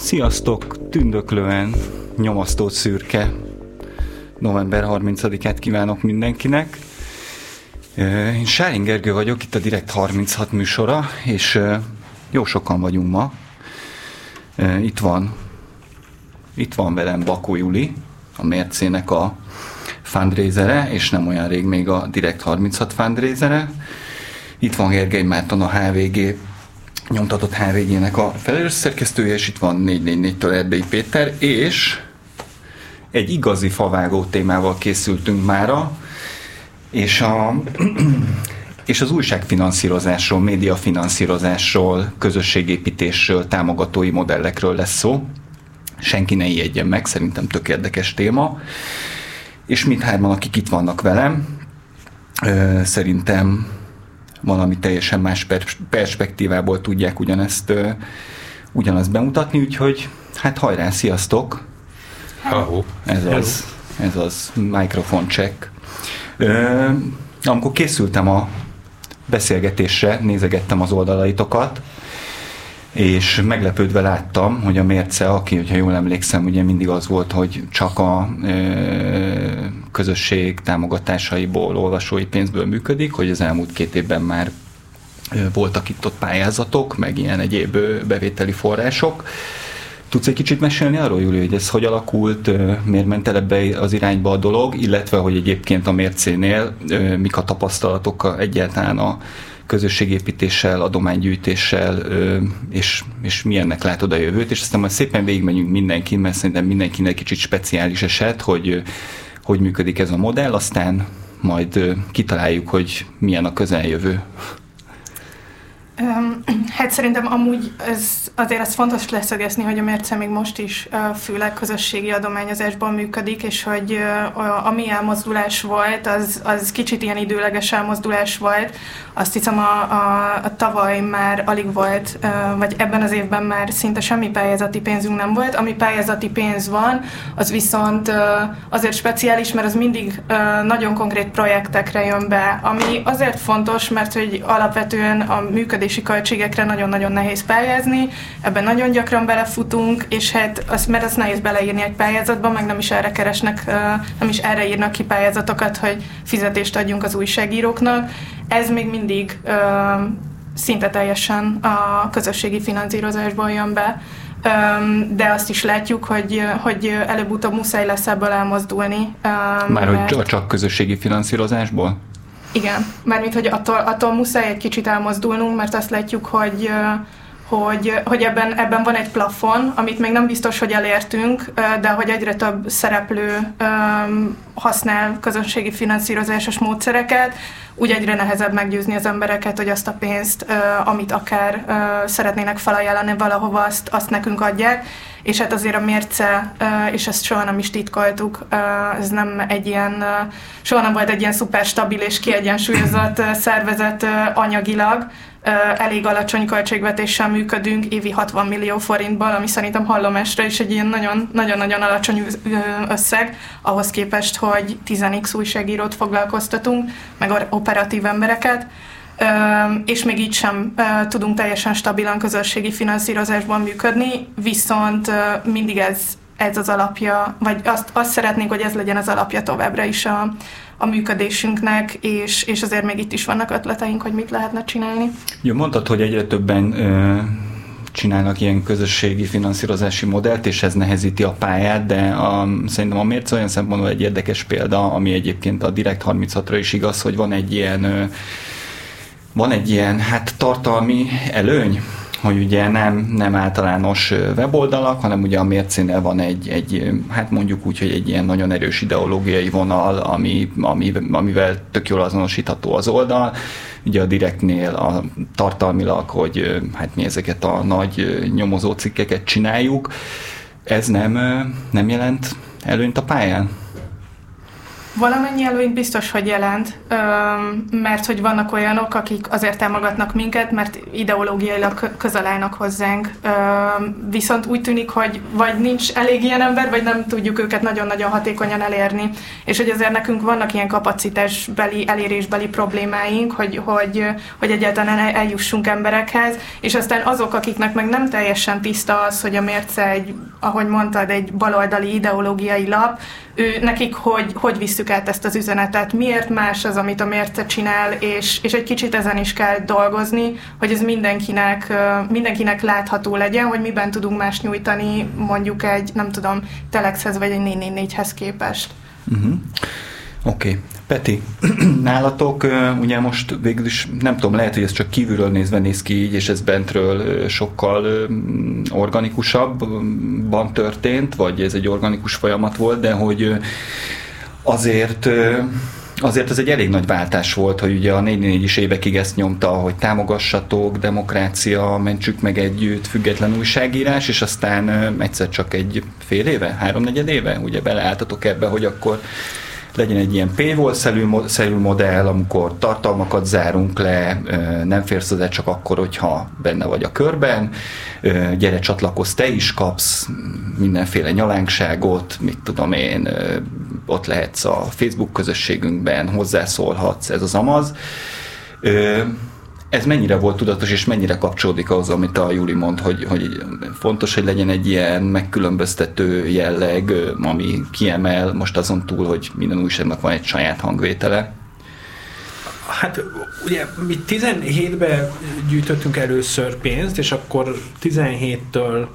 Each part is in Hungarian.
Sziasztok! Tündöklően nyomasztó szürke november 30-át kívánok mindenkinek. Én Sárin Gergő vagyok, itt a Direkt 36 műsora, és jó sokan vagyunk ma. Itt van, itt van velem Bakó Juli, a Mércének a fundraisere, és nem olyan rég még a Direkt 36 fundraisere. Itt van Gergely Márton, a HVG nyomtatott HVG-nek a felelős szerkesztője, és itt van 444-től Erdei Péter, és egy igazi favágó témával készültünk mára, és, a, és az újságfinanszírozásról, médiafinanszírozásról, közösségépítésről, támogatói modellekről lesz szó. Senki ne ijedjen meg, szerintem tök érdekes téma. És mindhárman, akik itt vannak velem, szerintem valami teljesen más perspektívából tudják ugyanezt, ugyanezt bemutatni, úgyhogy hát hajrá, sziasztok! Hello. Ez az, ez az, microphone check. Ö, amikor készültem a beszélgetésre, nézegettem az oldalaitokat, és meglepődve láttam, hogy a mérce, aki, hogyha jól emlékszem, ugye mindig az volt, hogy csak a ö, közösség támogatásaiból, olvasói pénzből működik, hogy az elmúlt két évben már voltak itt ott pályázatok, meg ilyen egyéb bevételi források. Tudsz egy kicsit mesélni arról, Júli, hogy ez hogy alakult, miért ment el ebbe az irányba a dolog, illetve, hogy egyébként a mércénél mik a tapasztalatok egyáltalán a közösségépítéssel, adománygyűjtéssel, és, és milyennek látod a jövőt, és aztán majd szépen végigmegyünk mindenki, mert szerintem mindenkinek kicsit speciális eset, hogy hogy működik ez a modell, aztán majd kitaláljuk, hogy milyen a közeljövő. Hát szerintem amúgy ez, azért ez fontos leszögezni, hogy a Mérce még most is főleg közösségi adományozásban működik, és hogy a mi elmozdulás volt, az, az kicsit ilyen időleges elmozdulás volt. Azt hiszem a, a, a tavaly már alig volt, vagy ebben az évben már szinte semmi pályázati pénzünk nem volt. Ami pályázati pénz van, az viszont azért speciális, mert az mindig nagyon konkrét projektekre jön be, ami azért fontos, mert hogy alapvetően a működés működési költségekre nagyon-nagyon nehéz pályázni, ebben nagyon gyakran belefutunk, és hát az, mert az nehéz beleírni egy pályázatba, meg nem is erre keresnek, nem is erre írnak ki pályázatokat, hogy fizetést adjunk az újságíróknak. Ez még mindig szinte teljesen a közösségi finanszírozásból jön be, de azt is látjuk, hogy, hogy előbb-utóbb muszáj lesz ebből elmozdulni. Már mert... hogy csak közösségi finanszírozásból? Igen, mármint, hogy attól, attól muszáj egy kicsit elmozdulnunk, mert azt látjuk, hogy hogy, hogy ebben, ebben van egy plafon, amit még nem biztos, hogy elértünk, de hogy egyre több szereplő használ közönségi finanszírozásos módszereket, úgy egyre nehezebb meggyőzni az embereket, hogy azt a pénzt, amit akár szeretnének felajánlani valahova, azt, azt nekünk adják. És hát azért a mérce, és ezt soha nem is titkoltuk, ez nem egy ilyen, soha nem volt egy ilyen szuper stabil és kiegyensúlyozott szervezet anyagilag, elég alacsony költségvetéssel működünk, évi 60 millió forintból, ami szerintem hallomásra is egy ilyen nagyon-nagyon alacsony összeg, ahhoz képest, hogy 10x újságírót foglalkoztatunk, meg operatív embereket, és még így sem tudunk teljesen stabilan közösségi finanszírozásban működni, viszont mindig ez, ez az alapja, vagy azt, azt szeretnénk, hogy ez legyen az alapja továbbra is a, a működésünknek, és, és azért még itt is vannak ötleteink, hogy mit lehetne csinálni. Jó, mondtad, hogy egyre többen csinálnak ilyen közösségi finanszírozási modellt, és ez nehezíti a pályát, de a, szerintem a mérce olyan szempontból egy érdekes példa, ami egyébként a Direkt 36-ra is igaz, hogy van egy ilyen van egy ilyen hát tartalmi előny, hogy ugye nem, nem általános weboldalak, hanem ugye a mércénél van egy, egy, hát mondjuk úgy, hogy egy ilyen nagyon erős ideológiai vonal, ami, ami, amivel tök jól azonosítható az oldal. Ugye a direktnél a tartalmilag, hogy hát mi ezeket a nagy nyomozó cikkeket csináljuk, ez nem, nem jelent előnyt a pályán? Valamennyi előnyt biztos, hogy jelent, mert hogy vannak olyanok, akik azért támogatnak minket, mert ideológiailag közel állnak hozzánk. Viszont úgy tűnik, hogy vagy nincs elég ilyen ember, vagy nem tudjuk őket nagyon-nagyon hatékonyan elérni. És hogy azért nekünk vannak ilyen kapacitásbeli, elérésbeli problémáink, hogy, hogy, hogy egyáltalán eljussunk emberekhez, és aztán azok, akiknek meg nem teljesen tiszta az, hogy a mérce egy, ahogy mondtad, egy baloldali ideológiai lap, ő, nekik hogy, hogy visszük át ezt az üzenetet, miért más az, amit a mérce csinál, és, és egy kicsit ezen is kell dolgozni, hogy ez mindenkinek, mindenkinek látható legyen, hogy miben tudunk más nyújtani mondjuk egy, nem tudom, Telexhez vagy egy 444-hez képest. Uh-huh. Oké. Okay. Peti, nálatok ugye most végül is nem tudom, lehet, hogy ez csak kívülről nézve néz ki így, és ez bentről sokkal organikusabban történt, vagy ez egy organikus folyamat volt, de hogy azért azért ez egy elég nagy váltás volt, hogy ugye a 444 is évekig ezt nyomta, hogy támogassatok, demokrácia, mentsük meg együtt, független újságírás, és aztán egyszer csak egy fél éve, háromnegyed éve, ugye beleálltatok ebbe, hogy akkor legyen egy ilyen paywall-szerű modell, amikor tartalmakat zárunk le, nem férsz hozzá csak akkor, hogyha benne vagy a körben, gyere csatlakozz, te is kapsz mindenféle nyalánkságot, mit tudom én, ott lehetsz a Facebook közösségünkben, hozzászólhatsz, ez az amaz ez mennyire volt tudatos, és mennyire kapcsolódik ahhoz, amit a Júli mond, hogy, hogy fontos, hogy legyen egy ilyen megkülönböztető jelleg, ami kiemel most azon túl, hogy minden újságnak van egy saját hangvétele? Hát ugye mi 17-ben gyűjtöttünk először pénzt, és akkor 17-től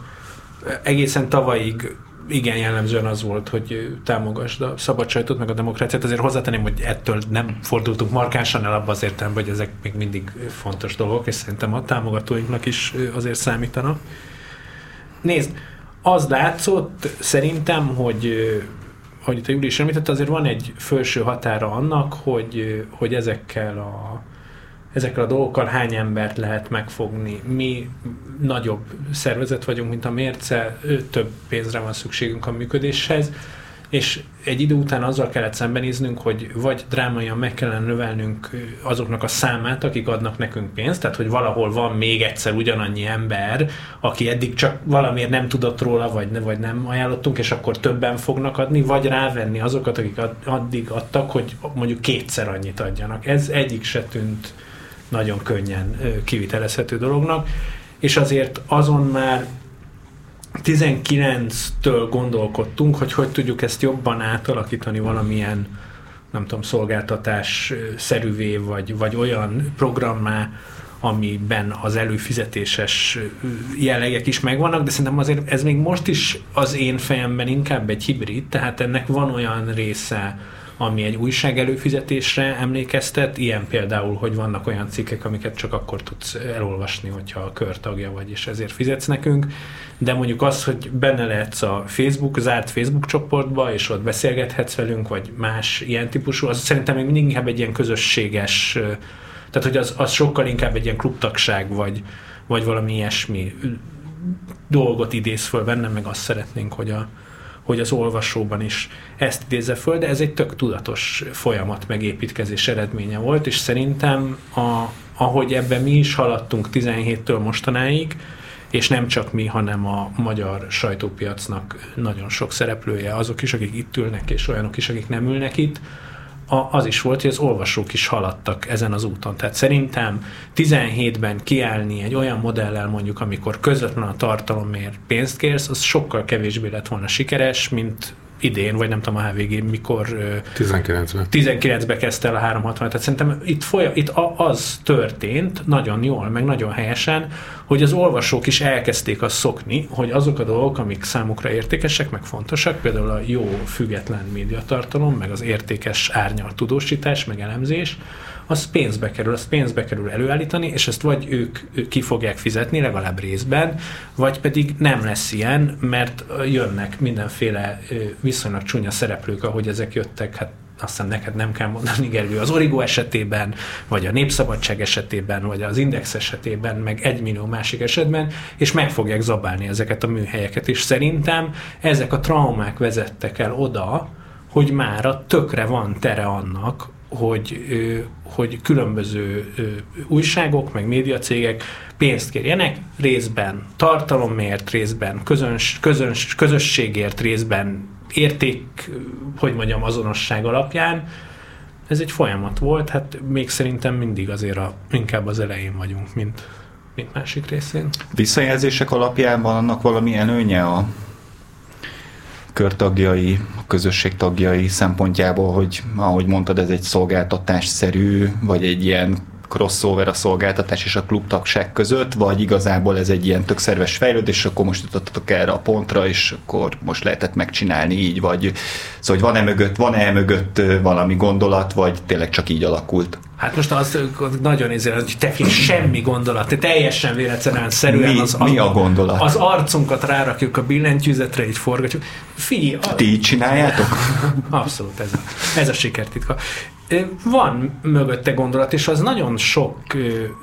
egészen tavalyig igen jellemzően az volt, hogy támogasd a szabad sajtót, meg a demokráciát. Azért hozzátenném, hogy ettől nem fordultunk markánsan el abba az értelemben, hogy ezek még mindig fontos dolgok, és szerintem a támogatóinknak is azért számítanak. Nézd, az látszott szerintem, hogy hogy itt a Júli is említette, azért van egy felső határa annak, hogy, hogy ezekkel a ezekkel a dolgokkal hány embert lehet megfogni. Mi nagyobb szervezet vagyunk, mint a mérce, több pénzre van szükségünk a működéshez, és egy idő után azzal kellett szembenéznünk, hogy vagy drámaian meg kellene növelnünk azoknak a számát, akik adnak nekünk pénzt, tehát hogy valahol van még egyszer ugyanannyi ember, aki eddig csak valamiért nem tudott róla, vagy, ne, vagy nem ajánlottunk, és akkor többen fognak adni, vagy rávenni azokat, akik addig adtak, hogy mondjuk kétszer annyit adjanak. Ez egyik se tűnt nagyon könnyen kivitelezhető dolognak, és azért azon már 19-től gondolkodtunk, hogy hogy tudjuk ezt jobban átalakítani valamilyen nem tudom, szolgáltatás szerűvé, vagy, vagy olyan programmá, amiben az előfizetéses jellegek is megvannak, de szerintem azért ez még most is az én fejemben inkább egy hibrid, tehát ennek van olyan része, ami egy újság előfizetésre emlékeztet, ilyen például, hogy vannak olyan cikkek, amiket csak akkor tudsz elolvasni, hogyha a körtagja vagy, és ezért fizetsz nekünk, de mondjuk az, hogy benne lehetsz a Facebook, zárt Facebook csoportba, és ott beszélgethetsz velünk, vagy más ilyen típusú, az szerintem még mindig inkább egy ilyen közösséges, tehát hogy az, az sokkal inkább egy ilyen klubtagság, vagy, vagy valami ilyesmi dolgot idéz föl bennem, meg azt szeretnénk, hogy a, hogy az olvasóban is ezt idézze föl, de ez egy tök tudatos folyamat megépítkezés eredménye volt, és szerintem a, ahogy ebben mi is haladtunk 17-től mostanáig, és nem csak mi, hanem a magyar sajtópiacnak nagyon sok szereplője, azok is, akik itt ülnek, és olyanok is, akik nem ülnek itt, a, az is volt, hogy az olvasók is haladtak ezen az úton. Tehát szerintem 17-ben kiállni egy olyan modellel mondjuk, amikor közvetlenül a tartalomért pénzt kérsz, az sokkal kevésbé lett volna sikeres, mint idén, vagy nem tudom a HVG mikor... 19-ben. 19-ben kezdte el a 360 Tehát szerintem itt, folya, itt az történt nagyon jól, meg nagyon helyesen, hogy az olvasók is elkezdték azt szokni, hogy azok a dolgok, amik számukra értékesek, meg fontosak, például a jó független médiatartalom, meg az értékes árnyalt tudósítás, meg elemzés, az pénzbe kerül, azt pénzbe kerül előállítani, és ezt vagy ők ki fogják fizetni, legalább részben, vagy pedig nem lesz ilyen, mert jönnek mindenféle viszonylag csúnya szereplők, ahogy ezek jöttek, hát aztán neked nem kell mondani, Gergő, az Origo esetében, vagy a Népszabadság esetében, vagy az Index esetében, meg egy millió másik esetben, és meg fogják zabálni ezeket a műhelyeket. És szerintem ezek a traumák vezettek el oda, hogy mára tökre van tere annak, hogy, hogy különböző újságok, meg médiacégek pénzt kérjenek, részben tartalomért, részben közöns, közöns, közösségért, részben érték, hogy mondjam, azonosság alapján. Ez egy folyamat volt, hát még szerintem mindig azért a, inkább az elején vagyunk, mint, mint másik részén. Visszajelzések alapján van annak valami előnye a körtagjai, a közösség tagjai szempontjából, hogy ahogy mondtad, ez egy szolgáltatásszerű, vagy egy ilyen crossover a szolgáltatás és a klubtagság között, vagy igazából ez egy ilyen tök szerves fejlődés, és akkor most jutottatok erre a pontra, és akkor most lehetett megcsinálni így, vagy szóval hogy van-e mögött, van-e mögött valami gondolat, vagy tényleg csak így alakult? Hát most az nagyon izé, hogy te fél semmi gondolat, te teljesen véletlenül szerűen mi, az, mi a gondolat? Az arcunkat rárakjuk a billentyűzetre, így forgatjuk. Figyelj! Ti így csináljátok? Abszolút, ez a, ez a sikertitka. Van mögötte gondolat, és az nagyon sok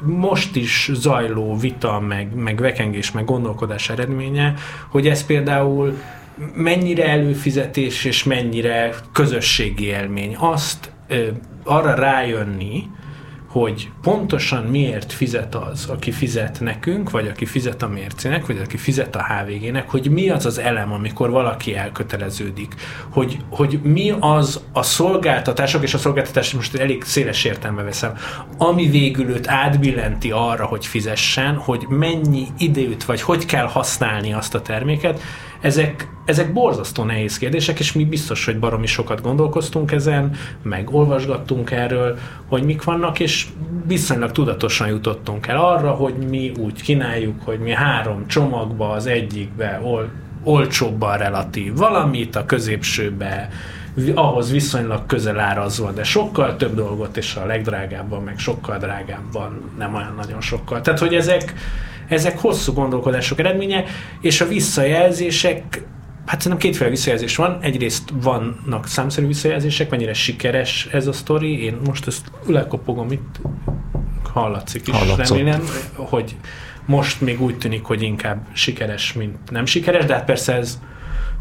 most is zajló vita, meg, meg vekengés, meg gondolkodás eredménye, hogy ez például mennyire előfizetés és mennyire közösségi élmény. Azt arra rájönni, hogy pontosan miért fizet az, aki fizet nekünk, vagy aki fizet a mércének, vagy aki fizet a HVG-nek, hogy mi az az elem, amikor valaki elköteleződik, hogy, hogy mi az a szolgáltatások, és a szolgáltatás most elég széles értelme veszem, ami végül őt átbillenti arra, hogy fizessen, hogy mennyi időt, vagy hogy kell használni azt a terméket, ezek, ezek borzasztó nehéz kérdések, és mi biztos, hogy baromi sokat gondolkoztunk ezen, meg olvasgattunk erről, hogy mik vannak, és viszonylag tudatosan jutottunk el arra, hogy mi úgy kínáljuk, hogy mi három csomagba, az egyikbe ol, olcsóbban relatív valamit, a középsőbe ahhoz viszonylag közel árazva, de sokkal több dolgot, és a legdrágábban, meg sokkal drágábban, nem olyan nagyon sokkal. Tehát, hogy ezek, ezek hosszú gondolkodások eredménye, és a visszajelzések Hát szerintem kétféle visszajelzés van. Egyrészt vannak számszerű visszajelzések, mennyire sikeres ez a sztori. Én most ezt lekopogom itt, hallatszik is, Hallatszott. remélem, hogy most még úgy tűnik, hogy inkább sikeres, mint nem sikeres, de hát persze ez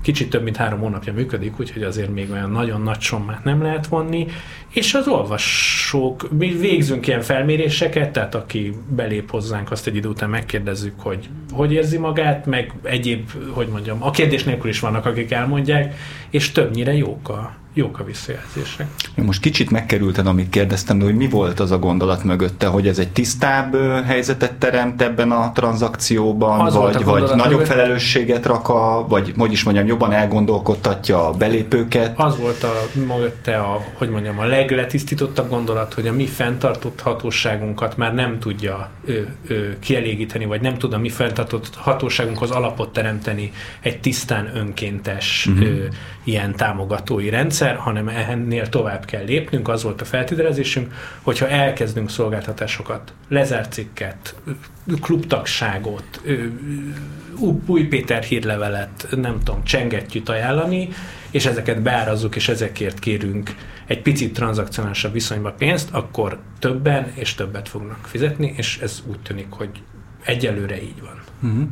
kicsit több mint három hónapja működik, úgyhogy azért még olyan nagyon nagy sommát nem lehet vonni, és az olvasók, mi végzünk ilyen felméréseket, tehát aki belép hozzánk, azt egy idő után megkérdezzük, hogy hogy érzi magát, meg egyéb, hogy mondjam, a kérdés nélkül is vannak, akik elmondják, és többnyire jók a, jók a visszajelzések. Most kicsit megkerülted, amit kérdeztem, de hogy mi volt az a gondolat mögötte, hogy ez egy tisztább helyzetet teremt ebben a tranzakcióban, az vagy, vagy nagyobb mögött... felelősséget rak a, vagy hogy is mondjam, jobban elgondolkodtatja a belépőket? Az volt a mögötte a, hogy mondjam, a legletisztítottabb gondolat, hogy a mi fenntartott hatóságunkat már nem tudja ő, ő, kielégíteni, vagy nem tud a mi fenntartott hatóságunkhoz alapot teremteni egy tisztán önkéntes uh-huh. ő, ilyen támogatói rendszer, hanem ennél tovább kell lépnünk. Az volt a feltételezésünk, hogyha elkezdünk szolgáltatásokat, lezárt cikket, klubtagságot, új Péter hírlevelet, nem tudom, csengettyűt ajánlani, és ezeket beárazzuk, és ezekért kérünk egy picit tranzakcionálisabb viszonyba pénzt, akkor többen és többet fognak fizetni, és ez úgy tűnik, hogy egyelőre így van. Uh-huh.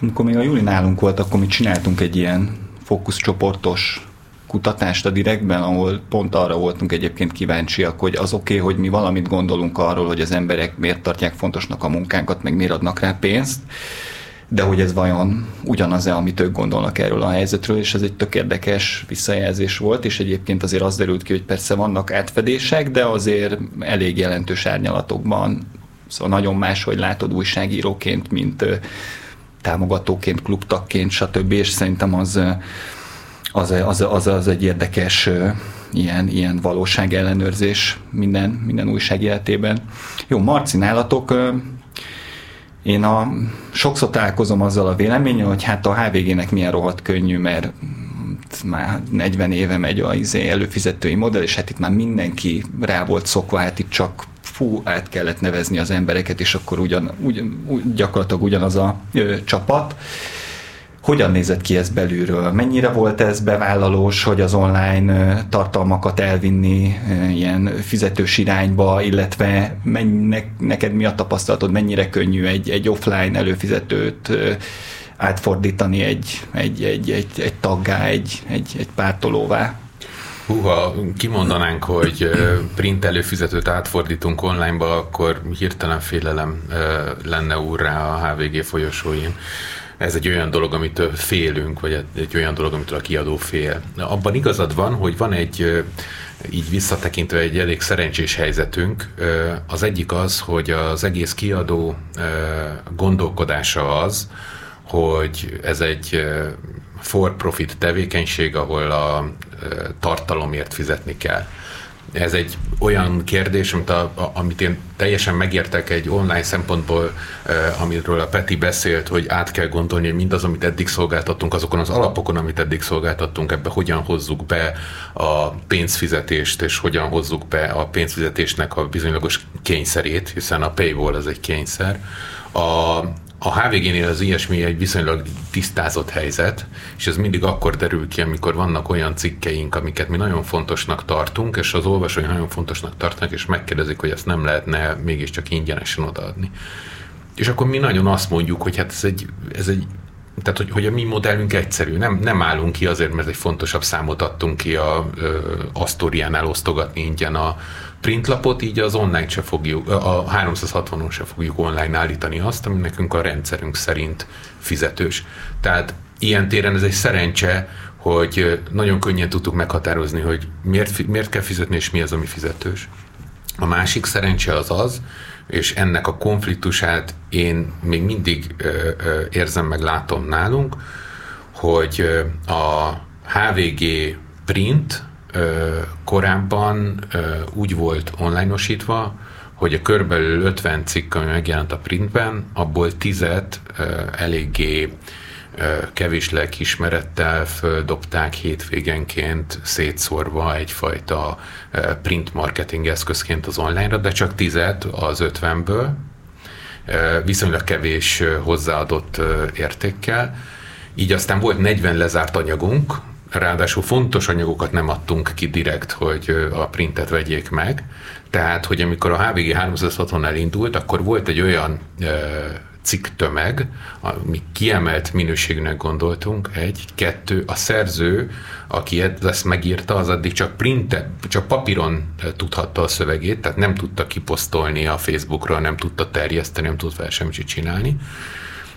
Amikor még a Juli nálunk volt, akkor mi csináltunk egy ilyen fókuszcsoportos kutatást a direktben, ahol pont arra voltunk egyébként kíváncsiak, hogy az oké, okay, hogy mi valamit gondolunk arról, hogy az emberek miért tartják fontosnak a munkánkat, meg miért adnak rá pénzt, de hogy ez vajon ugyanaz-e, amit ők gondolnak erről a helyzetről, és ez egy tök érdekes visszajelzés volt, és egyébként azért az derült ki, hogy persze vannak átfedések, de azért elég jelentős árnyalatokban, szóval nagyon más, hogy látod újságíróként, mint támogatóként, klubtagként, stb. És szerintem az, az, az, az, az egy érdekes ilyen, ilyen valóság ellenőrzés minden, minden újság életében. Jó, Marci, nálatok én a, sokszor találkozom azzal a véleményen, hogy hát a HVG-nek milyen rohadt könnyű, mert már 40 éve megy a izé előfizetői modell, és hát itt már mindenki rá volt szokva, hát itt csak fú, át kellett nevezni az embereket, és akkor ugyan, ugyan, gyakorlatilag ugyanaz a ö, csapat. Hogyan nézett ki ez belülről? Mennyire volt ez bevállalós, hogy az online tartalmakat elvinni ilyen fizetős irányba, illetve mennek, neked mi a tapasztalatod, mennyire könnyű egy, egy offline előfizetőt átfordítani egy, egy, egy, egy, egy taggá, egy, egy, egy pártolóvá? Húha, kimondanánk, hogy print előfizetőt átfordítunk onlineba, akkor hirtelen félelem lenne úrrá a HVG folyosóin ez egy olyan dolog, amit félünk, vagy egy olyan dolog, amitől a kiadó fél. Abban igazad van, hogy van egy így visszatekintve egy elég szerencsés helyzetünk. Az egyik az, hogy az egész kiadó gondolkodása az, hogy ez egy for-profit tevékenység, ahol a tartalomért fizetni kell. Ez egy olyan kérdés, amit, a, amit én teljesen megértek egy online szempontból, eh, amiről a Peti beszélt, hogy át kell gondolni, hogy mindaz, amit eddig szolgáltattunk, azokon az alapokon, amit eddig szolgáltattunk, ebbe hogyan hozzuk be a pénzfizetést, és hogyan hozzuk be a pénzfizetésnek a bizonylagos kényszerét, hiszen a paywall az egy kényszer. A, a HVG-nél az ilyesmi egy viszonylag tisztázott helyzet, és ez mindig akkor derül ki, amikor vannak olyan cikkeink, amiket mi nagyon fontosnak tartunk, és az olvasói nagyon fontosnak tartanak, és megkérdezik, hogy ezt nem lehetne mégiscsak ingyenesen odaadni. És akkor mi nagyon azt mondjuk, hogy hát ez egy, ez egy tehát, hogy, hogy a mi modellünk egyszerű. Nem, nem állunk ki azért, mert egy fontosabb számot adtunk ki a Astoriánál osztogatni ingyen a, printlapot, így az online se fogjuk, a 360-on se fogjuk online állítani azt, ami nekünk a rendszerünk szerint fizetős. Tehát ilyen téren ez egy szerencse, hogy nagyon könnyen tudtuk meghatározni, hogy miért, miért kell fizetni, és mi az, ami fizetős. A másik szerencse az az, és ennek a konfliktusát én még mindig ö, ö, érzem meg, látom nálunk, hogy a HVG print korábban úgy volt onlineosítva, hogy a körbelül 50 cikk, ami megjelent a printben, abból tizet eléggé kevés lelkismerettel földobták hétvégenként szétszórva egyfajta print marketing eszközként az online-ra, de csak tizet az 50-ből, viszonylag kevés hozzáadott értékkel. Így aztán volt 40 lezárt anyagunk, ráadásul fontos anyagokat nem adtunk ki direkt, hogy a printet vegyék meg. Tehát, hogy amikor a HVG 360 elindult, akkor volt egy olyan cikktömeg, ami kiemelt minőségűnek gondoltunk, egy, kettő, a szerző, aki ezt megírta, az addig csak printet, csak papíron tudhatta a szövegét, tehát nem tudta kiposztolni a Facebookra, nem tudta terjeszteni, nem tudta fel semmit csinálni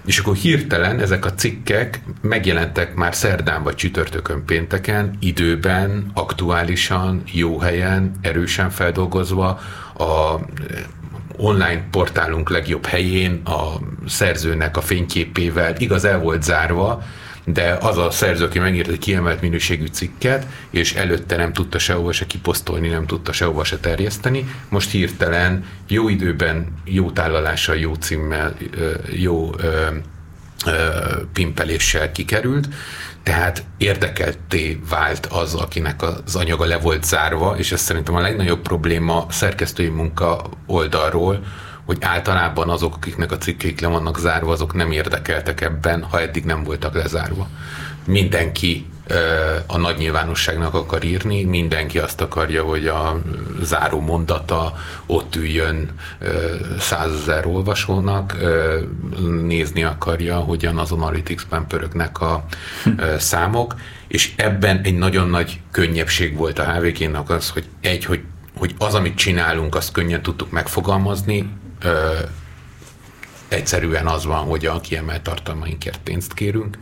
és akkor hirtelen ezek a cikkek megjelentek már szerdán vagy csütörtökön pénteken, időben, aktuálisan, jó helyen, erősen feldolgozva, a online portálunk legjobb helyén, a szerzőnek a fényképével, igaz el volt zárva, de az a szerző, aki megírt egy kiemelt minőségű cikket, és előtte nem tudta sehova se kiposztolni, nem tudta sehova se terjeszteni, most hirtelen jó időben, jó tállalással, jó címmel, jó pimpeléssel kikerült, tehát érdekelté vált az, akinek az anyaga le volt zárva, és ez szerintem a legnagyobb probléma szerkesztői munka oldalról, hogy általában azok, akiknek a cikkeik le vannak zárva, azok nem érdekeltek ebben, ha eddig nem voltak lezárva. Mindenki a nagy nyilvánosságnak akar írni, mindenki azt akarja, hogy a záró mondata ott üljön százezer olvasónak, nézni akarja, hogyan az Analytics-ben pörögnek a számok, és ebben egy nagyon nagy könnyebbség volt a HVG-nak az, hogy egy, hogy, hogy az, amit csinálunk, azt könnyen tudtuk megfogalmazni, ö, egyszerűen az van, hogy a kiemelt tartalmainkért pénzt kérünk.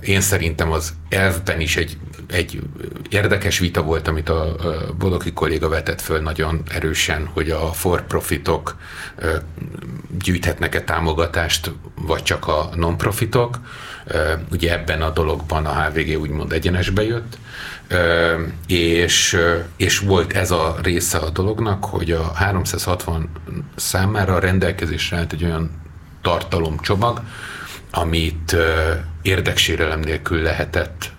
Én szerintem az elvben is egy, egy érdekes vita volt, amit a Bodoki kolléga vetett föl nagyon erősen, hogy a for-profitok gyűjthetnek-e támogatást, vagy csak a non-profitok. Ugye ebben a dologban a HVG úgymond egyenesbe jött és, és volt ez a része a dolognak, hogy a 360 számára rendelkezésre állt egy olyan tartalomcsomag, amit érdeksérelem nélkül lehetett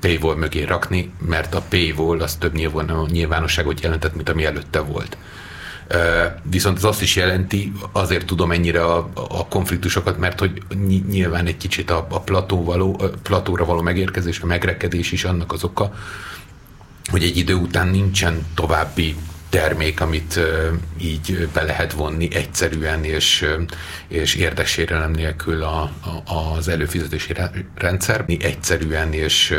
paywall mögé rakni, mert a paywall az több nyilvánosságot jelentett, mint ami előtte volt. Viszont ez azt is jelenti, azért tudom ennyire a, a konfliktusokat, mert hogy nyilván egy kicsit a, a plató való, a platóra való megérkezés, a megrekedés is annak az oka, hogy egy idő után nincsen további termék, amit így be lehet vonni egyszerűen és, és érdeksérelem nélkül a, a, az előfizetési rendszer, egyszerűen és,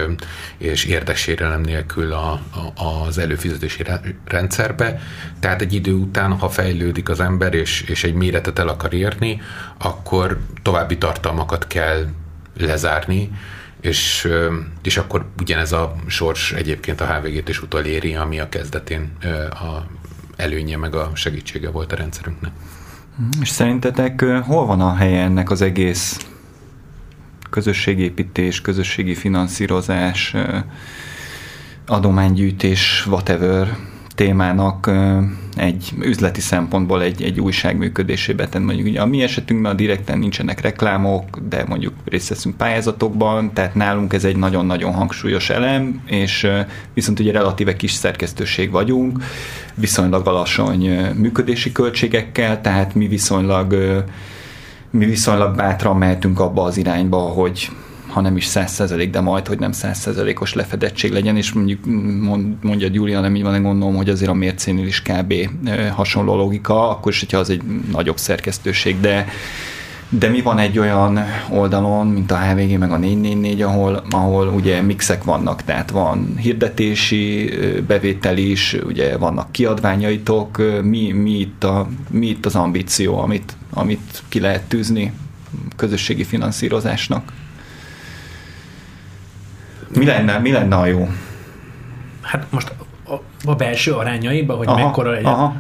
és érdeksérelem nélkül a, a, az előfizetési rendszerbe. Tehát egy idő után, ha fejlődik az ember és, és egy méretet el akar érni, akkor további tartalmakat kell lezárni, és, és akkor ugyanez a sors egyébként a HVG-t is utoléri, ami a kezdetén a előnye meg a segítsége volt a rendszerünknek. És szerintetek hol van a helye ennek az egész közösségépítés, közösségi finanszírozás, adománygyűjtés, whatever témának egy üzleti szempontból egy, egy újság működésébe. Tehát mondjuk ugye a mi esetünkben a direkten nincsenek reklámok, de mondjuk részt veszünk pályázatokban, tehát nálunk ez egy nagyon-nagyon hangsúlyos elem, és viszont ugye relatíve kis szerkesztőség vagyunk, viszonylag alacsony működési költségekkel, tehát mi viszonylag mi viszonylag bátran mehetünk abba az irányba, hogy ha nem is 100%, de majd, hogy nem 100%-os lefedettség legyen, és mondjuk mondja Julia, nem így van, gondolom, hogy azért a mércénél is kb. hasonló logika, akkor is, hogyha az egy nagyobb szerkesztőség, de de mi van egy olyan oldalon, mint a HVG meg a 444, ahol, ahol ugye mixek vannak, tehát van hirdetési bevétel is, ugye vannak kiadványaitok, mi, mi, itt, a, mi itt az ambíció, amit, amit ki lehet tűzni közösségi finanszírozásnak? Mi lenne, mi lenne a jó? Hát most a, a belső arányaiba, hogy aha, mekkora legyen. Aha.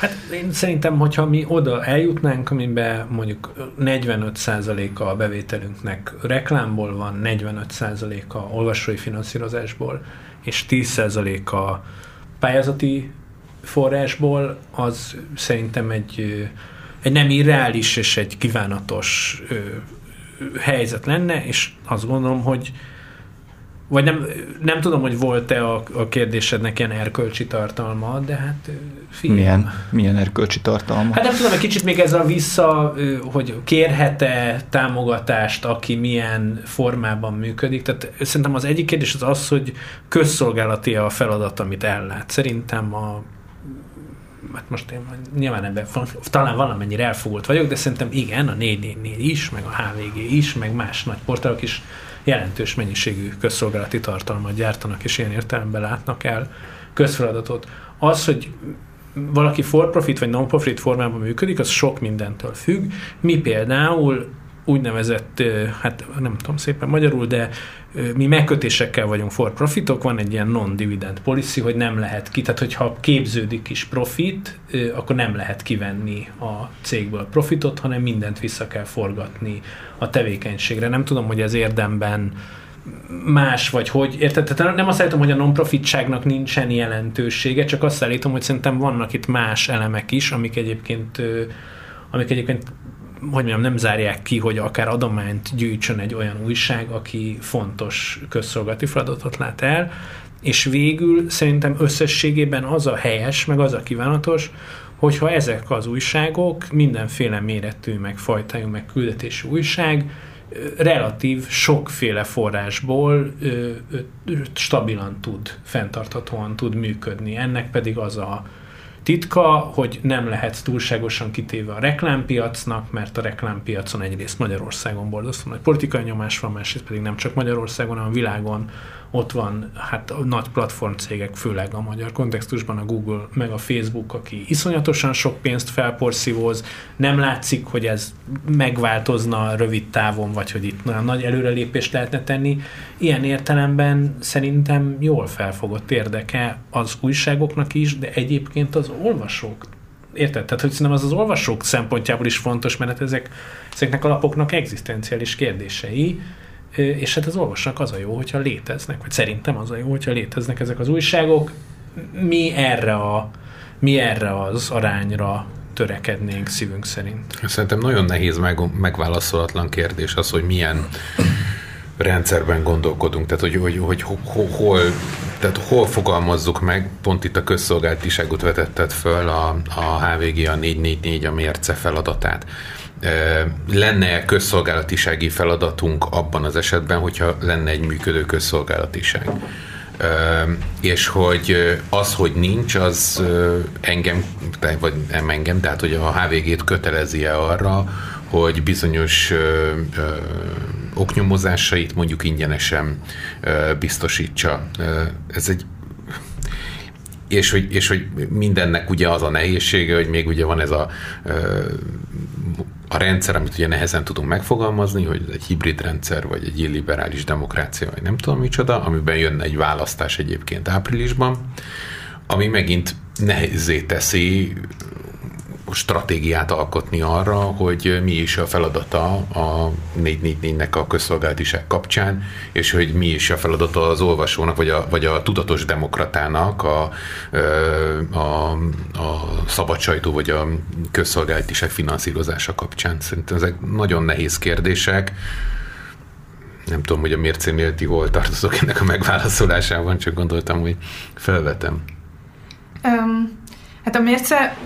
Hát én szerintem, hogyha mi oda eljutnánk, amiben mondjuk 45%-a a bevételünknek reklámból van, 45%-a olvasói finanszírozásból, és 10%-a pályázati forrásból, az szerintem egy, egy nem irreális és egy kívánatos helyzet lenne, és azt gondolom, hogy vagy nem, nem tudom, hogy volt-e a, a kérdésednek ilyen erkölcsi tartalma, de hát figyelj. Milyen, milyen erkölcsi tartalma? Hát nem tudom, egy kicsit még ez a vissza, hogy kérhet-e támogatást, aki milyen formában működik. Tehát szerintem az egyik kérdés az az, hogy közszolgálati a feladat, amit ellát. Szerintem a hát most én nyilván ebben talán valamennyire elfogult vagyok, de szerintem igen, a 444 is, meg a HVG is, meg más nagy portálok is jelentős mennyiségű közszolgálati tartalmat gyártanak, és ilyen értelemben látnak el közfeladatot. Az, hogy valaki for profit vagy non-profit formában működik, az sok mindentől függ. Mi például úgynevezett, hát nem tudom szépen magyarul, de mi megkötésekkel vagyunk for profitok, van egy ilyen non-dividend policy, hogy nem lehet ki, tehát hogyha képződik is profit, akkor nem lehet kivenni a cégből profitot, hanem mindent vissza kell forgatni a tevékenységre. Nem tudom, hogy ez érdemben más, vagy hogy, érted? Tehát nem azt állítom, hogy a non-profitságnak nincsen jelentősége, csak azt állítom, hogy szerintem vannak itt más elemek is, amik egyébként amik egyébként hogy mondjam, nem zárják ki, hogy akár adományt gyűjtsön egy olyan újság, aki fontos közszolgálati feladatot lát el, és végül szerintem összességében az a helyes, meg az a kívánatos, hogyha ezek az újságok, mindenféle méretű, meg fajtájú, meg küldetésű újság, relatív sokféle forrásból ö, ö, stabilan tud, fenntarthatóan tud működni. Ennek pedig az a titka, hogy nem lehet túlságosan kitéve a reklámpiacnak, mert a reklámpiacon egyrészt Magyarországon borzasztó nagy politikai nyomás van, másrészt pedig nem csak Magyarországon, hanem a világon ott van hát a nagy platformcégek, főleg a magyar kontextusban a Google, meg a Facebook, aki iszonyatosan sok pénzt felporszívóz, nem látszik, hogy ez megváltozna rövid távon, vagy hogy itt nagyon nagy előrelépést lehetne tenni. Ilyen értelemben szerintem jól felfogott érdeke az újságoknak is, de egyébként az olvasók Érted? Tehát, hogy szerintem az az olvasók szempontjából is fontos, mert hát ezek, ezeknek a lapoknak egzisztenciális kérdései, és hát az olvasnak az a jó, hogyha léteznek, vagy szerintem az a jó, hogyha léteznek ezek az újságok. Mi erre, a, mi erre az arányra törekednénk szívünk szerint? Szerintem nagyon nehéz meg, megválaszolatlan kérdés az, hogy milyen rendszerben gondolkodunk, tehát hogy, hogy, hogy hol, tehát hol fogalmazzuk meg, pont itt a közszolgáltiságot vetetted föl a, a HVG, a 444, a mérce feladatát lenne közszolgálatisági feladatunk abban az esetben, hogyha lenne egy működő közszolgálatiság. és hogy az, hogy nincs, az engem, vagy nem engem, tehát hogy a HVG-t kötelezi-e arra, hogy bizonyos oknyomozásait mondjuk ingyenesen biztosítsa. Ez egy és hogy, és hogy mindennek ugye az a nehézsége, hogy még ugye van ez a a rendszer, amit ugye nehezen tudunk megfogalmazni, hogy egy hibrid rendszer, vagy egy illiberális demokrácia, vagy nem tudom micsoda, amiben jönne egy választás egyébként áprilisban, ami megint nehézé teszi stratégiát alkotni arra, hogy mi is a feladata a 444-nek a közszolgálatiság kapcsán, és hogy mi is a feladata az olvasónak, vagy a, vagy a tudatos demokratának a, a, a szabad sajtó, vagy a közszolgálatiság finanszírozása kapcsán. Szerintem ezek nagyon nehéz kérdések. Nem tudom, hogy a mércénél ti hol tartozok ennek a megválaszolásában, csak gondoltam, hogy felvetem. Um, Hát a mérce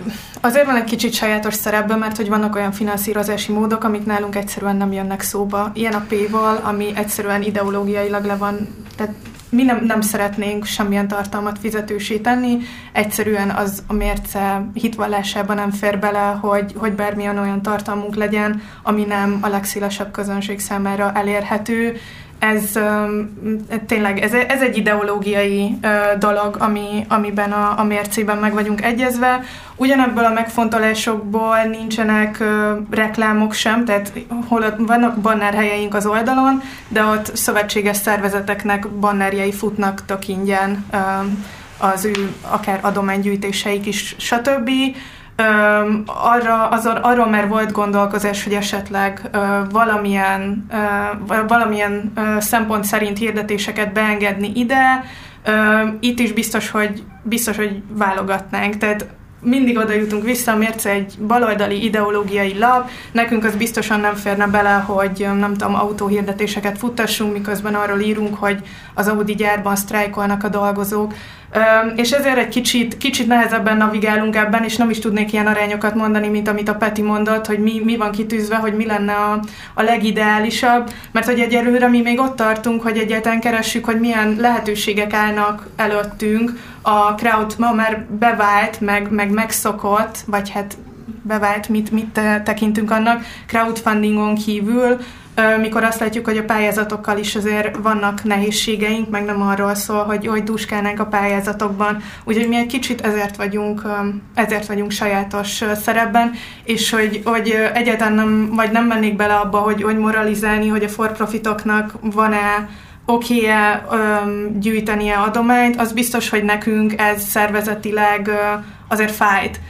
azért van egy kicsit sajátos szerepben, mert hogy vannak olyan finanszírozási módok, amik nálunk egyszerűen nem jönnek szóba. Ilyen a P-val, ami egyszerűen ideológiailag le van, tehát mi nem, nem szeretnénk semmilyen tartalmat fizetősíteni, egyszerűen az a mérce hitvallásában nem fér bele, hogy, hogy bármilyen olyan tartalmunk legyen, ami nem a legszélesebb közönség számára elérhető, ez tényleg ez, ez egy ideológiai dolog, ami, amiben a, a mércében meg vagyunk egyezve. Ugyanebből a megfontolásokból nincsenek reklámok sem, tehát hol vannak bannerhelyeink az oldalon, de ott szövetséges szervezeteknek bannerjei futnak tök ingyen az ő akár adománygyűjtéseik is, stb arra, az, arról már volt gondolkozás, hogy esetleg uh, valamilyen, uh, valamilyen uh, szempont szerint hirdetéseket beengedni ide. Uh, itt is biztos, hogy biztos, hogy válogatnánk. Tehát mindig oda jutunk vissza, mérce egy baloldali ideológiai lap, nekünk az biztosan nem férne bele, hogy nem tudom, autóhirdetéseket futtassunk, miközben arról írunk, hogy az Audi gyárban sztrájkolnak a dolgozók és ezért egy kicsit, kicsit nehezebben navigálunk ebben, és nem is tudnék ilyen arányokat mondani, mint amit a Peti mondott, hogy mi, mi van kitűzve, hogy mi lenne a, a legideálisabb, mert hogy egyelőre mi még ott tartunk, hogy egyáltalán keressük, hogy milyen lehetőségek állnak előttünk. A crowd ma már bevált, meg, meg megszokott, vagy hát bevált, mit, mit tekintünk annak, crowdfundingon kívül, mikor azt látjuk, hogy a pályázatokkal is azért vannak nehézségeink, meg nem arról szól, hogy, hogy duskálnánk a pályázatokban. Úgyhogy mi egy kicsit ezért vagyunk, ezért vagyunk sajátos szerepben, és hogy, hogy egyáltalán nem, vagy nem mennék bele abba, hogy, hogy moralizálni, hogy a for-profitoknak van-e oké-e gyűjtenie adományt, az biztos, hogy nekünk ez szervezetileg azért fájt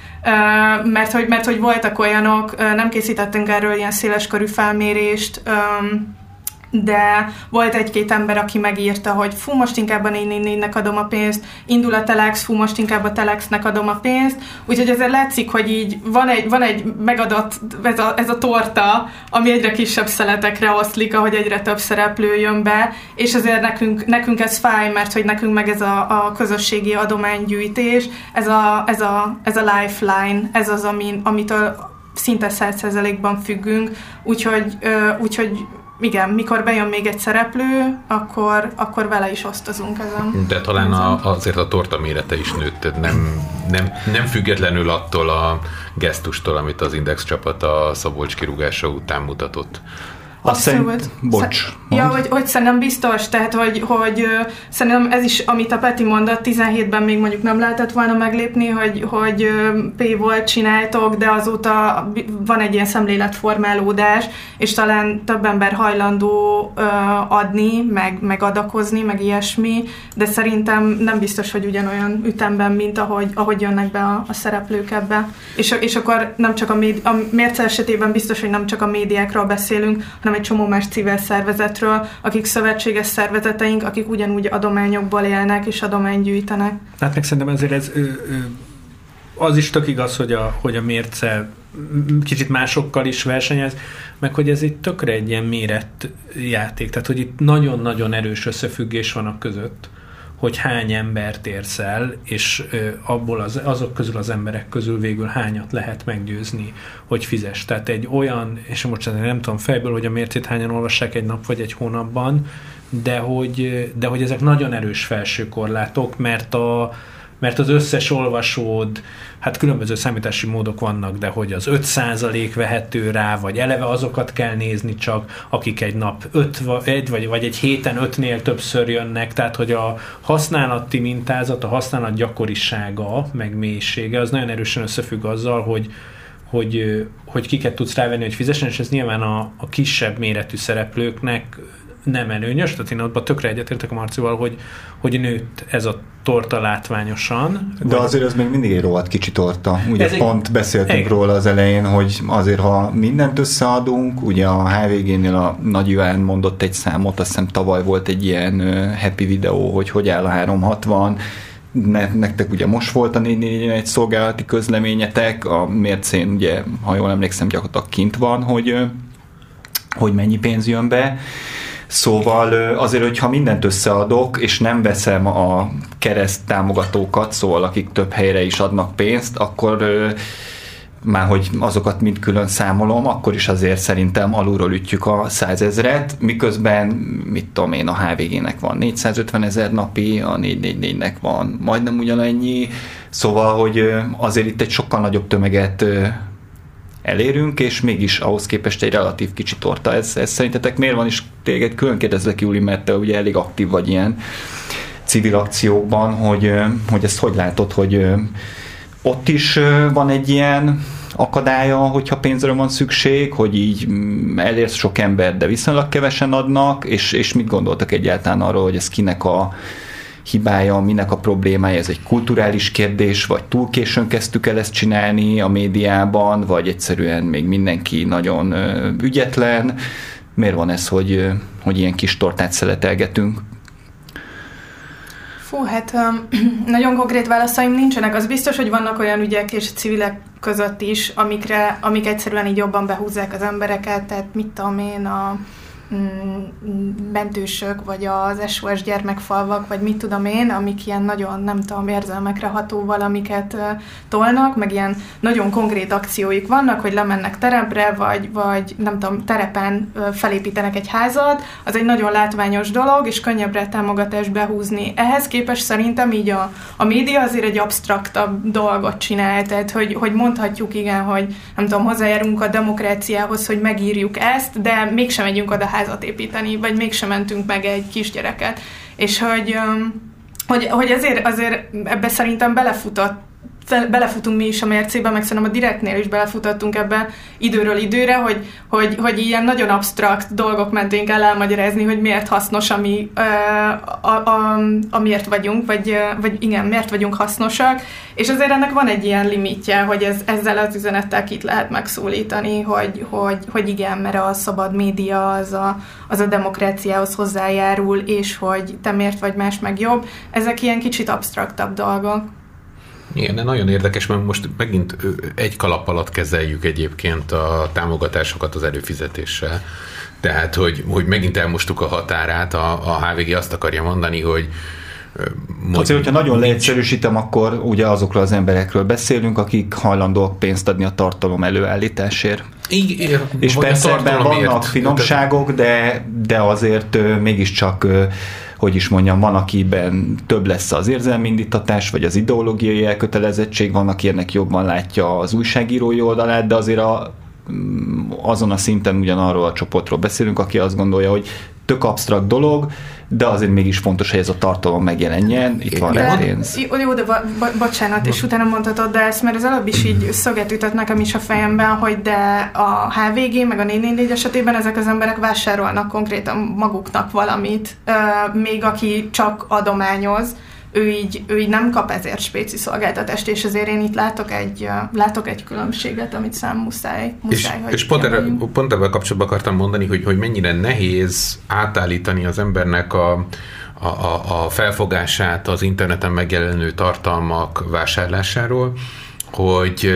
mert hogy, mert hogy voltak olyanok, nem készítettünk erről ilyen széleskörű felmérést, de volt egy-két ember, aki megírta, hogy fú, most inkább a 444-nek adom a pénzt, indul a Telex, fú, most inkább a Telexnek adom a pénzt, úgyhogy ezért látszik, hogy így van egy, van egy megadott, ez a, ez a torta, ami egyre kisebb szeletekre oszlik, ahogy egyre több szereplő jön be, és ezért nekünk, nekünk ez fáj, mert hogy nekünk meg ez a, a közösségi adománygyűjtés, ez a, ez a, ez a lifeline, ez az, amin, amitől szinte 100%-ban függünk, úgyhogy, úgyhogy igen, mikor bejön még egy szereplő, akkor, akkor vele is osztozunk ezen. De talán a, azért a torta mérete is nőtt, tehát nem, nem, nem függetlenül attól a gesztustól, amit az Index csapat a Szabolcs kirúgása után mutatott. Azt szerint, bocs. Ja, hogy, hogy szerintem biztos, tehát hogy, hogy szerintem ez is, amit a Peti mondott, 17-ben még mondjuk nem lehetett volna meglépni, hogy, hogy P volt csináltok, de azóta van egy ilyen szemléletformálódás, és talán több ember hajlandó adni, meg, meg adakozni, meg ilyesmi, de szerintem nem biztos, hogy ugyanolyan ütemben, mint ahogy, ahogy jönnek be a, a szereplők ebbe. És, és akkor nem csak a, médi, a mérce esetében biztos, hogy nem csak a médiákról beszélünk, hanem hanem egy csomó más civil szervezetről, akik szövetséges szervezeteink, akik ugyanúgy adományokból élnek és adományt gyűjtenek. Hát meg szerintem ezért ez, az is tök igaz, hogy a, hogy a mérce kicsit másokkal is versenyez, meg hogy ez egy tökre egy ilyen méret játék, tehát hogy itt nagyon-nagyon erős összefüggés van a között, hogy hány embert érsz el, és abból az, azok közül az emberek közül végül hányat lehet meggyőzni, hogy fizes. Tehát egy olyan, és most nem tudom fejből, hogy a mércét hányan olvassák egy nap vagy egy hónapban, de hogy, de hogy ezek nagyon erős felső korlátok, mert a, mert az összes olvasód, hát különböző számítási módok vannak, de hogy az 5% vehető rá, vagy eleve azokat kell nézni csak, akik egy nap 5 egy, vagy, vagy egy héten 5-nél többször jönnek, tehát hogy a használati mintázat, a használat gyakorisága, meg mélysége, az nagyon erősen összefügg azzal, hogy, hogy, hogy kiket tudsz rávenni, hogy fizessen, és ez nyilván a, a kisebb méretű szereplőknek nem előnyös, tehát én abban tökre egyetértek a Marcival, hogy, hogy nőtt ez a torta látványosan. De vagy... azért az még mindig egy rohadt kicsi torta. Ugye ez pont egy... beszéltünk egy... róla az elején, hogy azért ha mindent összeadunk, ugye a HVG-nél a Nagy Iván mondott egy számot, azt hiszem tavaly volt egy ilyen happy videó, hogy hogy áll a 360, nektek ugye most volt a 441 szolgálati közleményetek, a mércén ugye, ha jól emlékszem, gyakorlatilag kint van, hogy, hogy mennyi pénz jön be, Szóval azért, hogyha mindent összeadok, és nem veszem a kereszt támogatókat, szóval akik több helyre is adnak pénzt, akkor már hogy azokat mind külön számolom, akkor is azért szerintem alulról ütjük a százezret, miközben, mit tudom én, a HVG-nek van 450 ezer napi, a 444-nek van majdnem ugyanannyi, szóval, hogy azért itt egy sokkal nagyobb tömeget elérünk, és mégis ahhoz képest egy relatív kicsi torta. Ez, ez szerintetek miért van, és téged külön kérdezlek, Júli, mert te ugye elég aktív vagy ilyen civil akciókban, hogy, hogy ezt hogy látod, hogy ott is van egy ilyen akadálya, hogyha pénzre van szükség, hogy így mm, elérsz sok ember, de viszonylag kevesen adnak, és, és mit gondoltak egyáltalán arról, hogy ez kinek a hibája, minek a problémája, ez egy kulturális kérdés, vagy túl későn kezdtük el ezt csinálni a médiában, vagy egyszerűen még mindenki nagyon ügyetlen. Miért van ez, hogy, hogy ilyen kis tortát szeletelgetünk? Fú, hát nagyon konkrét válaszaim nincsenek. Az biztos, hogy vannak olyan ügyek és civilek között is, amikre, amik egyszerűen így jobban behúzzák az embereket, tehát mit tudom én, a, mentősök, vagy az SOS gyermekfalvak, vagy mit tudom én, amik ilyen nagyon, nem tudom, érzelmekre ható valamiket tolnak, meg ilyen nagyon konkrét akcióik vannak, hogy lemennek terepre, vagy, vagy nem tudom, terepen felépítenek egy házat, az egy nagyon látványos dolog, és könnyebbre támogatást behúzni. Ehhez képest szerintem így a, a média azért egy absztraktabb dolgot csinál, tehát hogy, hogy mondhatjuk igen, hogy nem tudom, hozzájárunk a demokráciához, hogy megírjuk ezt, de mégsem megyünk oda házat építeni, vagy mégsem mentünk meg egy kisgyereket. És hogy, hogy, hogy azért, azért ebbe szerintem belefutott belefutunk mi is a mércébe, meg szerintem a direktnél is belefutottunk ebbe időről időre, hogy, hogy, hogy ilyen nagyon absztrakt dolgok mentén kell elmagyarázni, hogy miért hasznos, ami, a, a, a, amiért vagyunk, vagy, vagy igen, miért vagyunk hasznosak, és azért ennek van egy ilyen limitje, hogy ez, ezzel az üzenettel kit lehet megszólítani, hogy, hogy, hogy igen, mert a szabad média az a, az a demokráciához hozzájárul, és hogy te miért vagy más meg jobb. Ezek ilyen kicsit absztraktabb dolgok. Igen, de nagyon érdekes, mert most megint egy kalap alatt kezeljük egyébként a támogatásokat az előfizetéssel. Tehát, hogy, hogy megint elmostuk a határát, a, a HVG azt akarja mondani, hogy Mondjuk, Azért, hogyha nagyon leegyszerűsítem, akkor ugye azokról az emberekről beszélünk, akik hajlandóak pénzt adni a tartalom előállításért. Igen, és persze ebben vannak finomságok, de, de azért mégiscsak hogy is mondjam, van, akiben több lesz az érzelmindítatás, vagy az ideológiai elkötelezettség, van, aki ennek jobban látja az újságírói oldalát, de azért a, mm, azon a szinten ugyanarról a csoportról beszélünk, aki azt gondolja, hogy tök absztrakt dolog, de azért mégis fontos, hogy ez a tartalom megjelenjen. Itt van rá pénz. Jó, de bo- bo- bocsánat, és utána mondhatod, de ezt, mert az előbb is így szöget ütött nekem is a fejemben, hogy de a HVG, meg a 444 esetében ezek az emberek vásárolnak konkrétan maguknak valamit, még aki csak adományoz, ő így, ő így nem kap ezért spéci szolgáltatást, és ezért én itt látok egy, látok egy különbséget, amit szám muszáj, muszáj És, és pont, erre, pont ebben kapcsolatban akartam mondani, hogy, hogy mennyire nehéz átállítani az embernek a, a, a, a felfogását az interneten megjelenő tartalmak vásárlásáról, hogy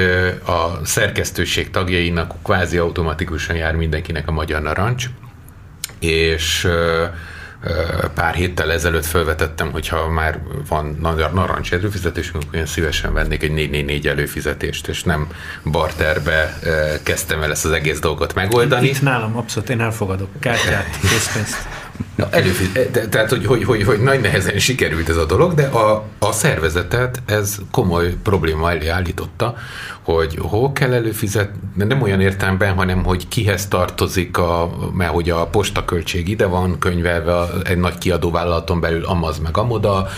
a szerkesztőség tagjainak kvázi automatikusan jár mindenkinek a magyar narancs, és pár héttel ezelőtt felvetettem, hogyha már van narancs előfizetésünk, akkor én szívesen vennék egy 444 előfizetést, és nem barterbe kezdtem el ezt az egész dolgot megoldani. Itt nálam abszolút én elfogadok kártyát, készpénzt. Na, előfiz- te, tehát, hogy, hogy, hogy, hogy nagy nehezen sikerült ez a dolog, de a, a szervezetet ez komoly probléma elé állította, hogy hol kell előfizetni, nem olyan értelemben, hanem hogy kihez tartozik, a, mert hogy a postaköltség ide van könyvelve egy nagy kiadóvállalaton belül amaz meg amoda,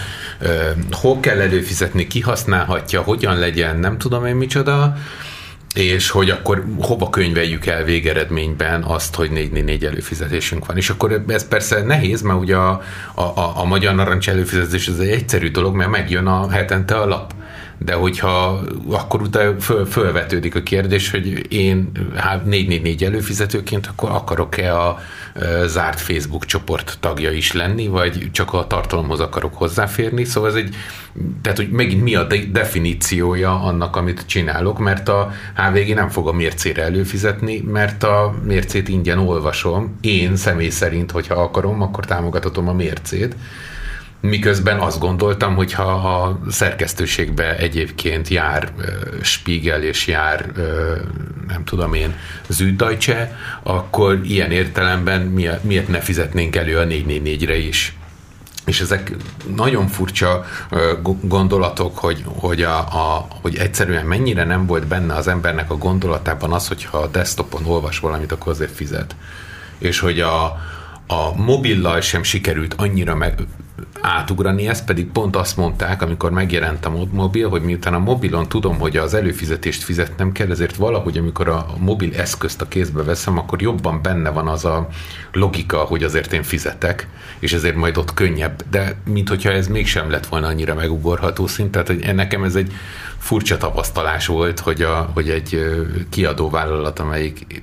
hol kell előfizetni, ki használhatja, hogyan legyen, nem tudom én micsoda, és hogy akkor hova könyveljük el végeredményben azt, hogy 4 előfizetésünk van. És akkor ez persze nehéz, mert ugye a, a, a, a magyar narancs előfizetés ez egy egyszerű dolog, mert megjön a hetente a lap de hogyha akkor utána föl, fölvetődik a kérdés, hogy én 444 előfizetőként akkor akarok-e a zárt Facebook csoport tagja is lenni, vagy csak a tartalomhoz akarok hozzáférni, szóval ez egy, tehát hogy megint mi a definíciója annak, amit csinálok, mert a HVG nem fog a mércére előfizetni, mert a mércét ingyen olvasom, én személy szerint, hogyha akarom, akkor támogathatom a mércét, Miközben azt gondoltam, hogy ha a szerkesztőségbe egyébként jár Spiegel és jár, nem tudom én, Süddeutsche, akkor ilyen értelemben miért ne fizetnénk elő a 444-re is. És ezek nagyon furcsa gondolatok, hogy, hogy, a, a, hogy egyszerűen mennyire nem volt benne az embernek a gondolatában az, hogyha a desktopon olvas valamit, akkor azért fizet. És hogy a, a mobillal sem sikerült annyira meg, átugrani, ezt pedig pont azt mondták, amikor megjelent a mobil, hogy miután a mobilon tudom, hogy az előfizetést fizetnem kell, ezért valahogy, amikor a mobil eszközt a kézbe veszem, akkor jobban benne van az a logika, hogy azért én fizetek, és ezért majd ott könnyebb. De mint hogyha ez mégsem lett volna annyira megugorható szint, tehát hogy nekem ez egy furcsa tapasztalás volt, hogy, a, hogy egy kiadóvállalat, amelyik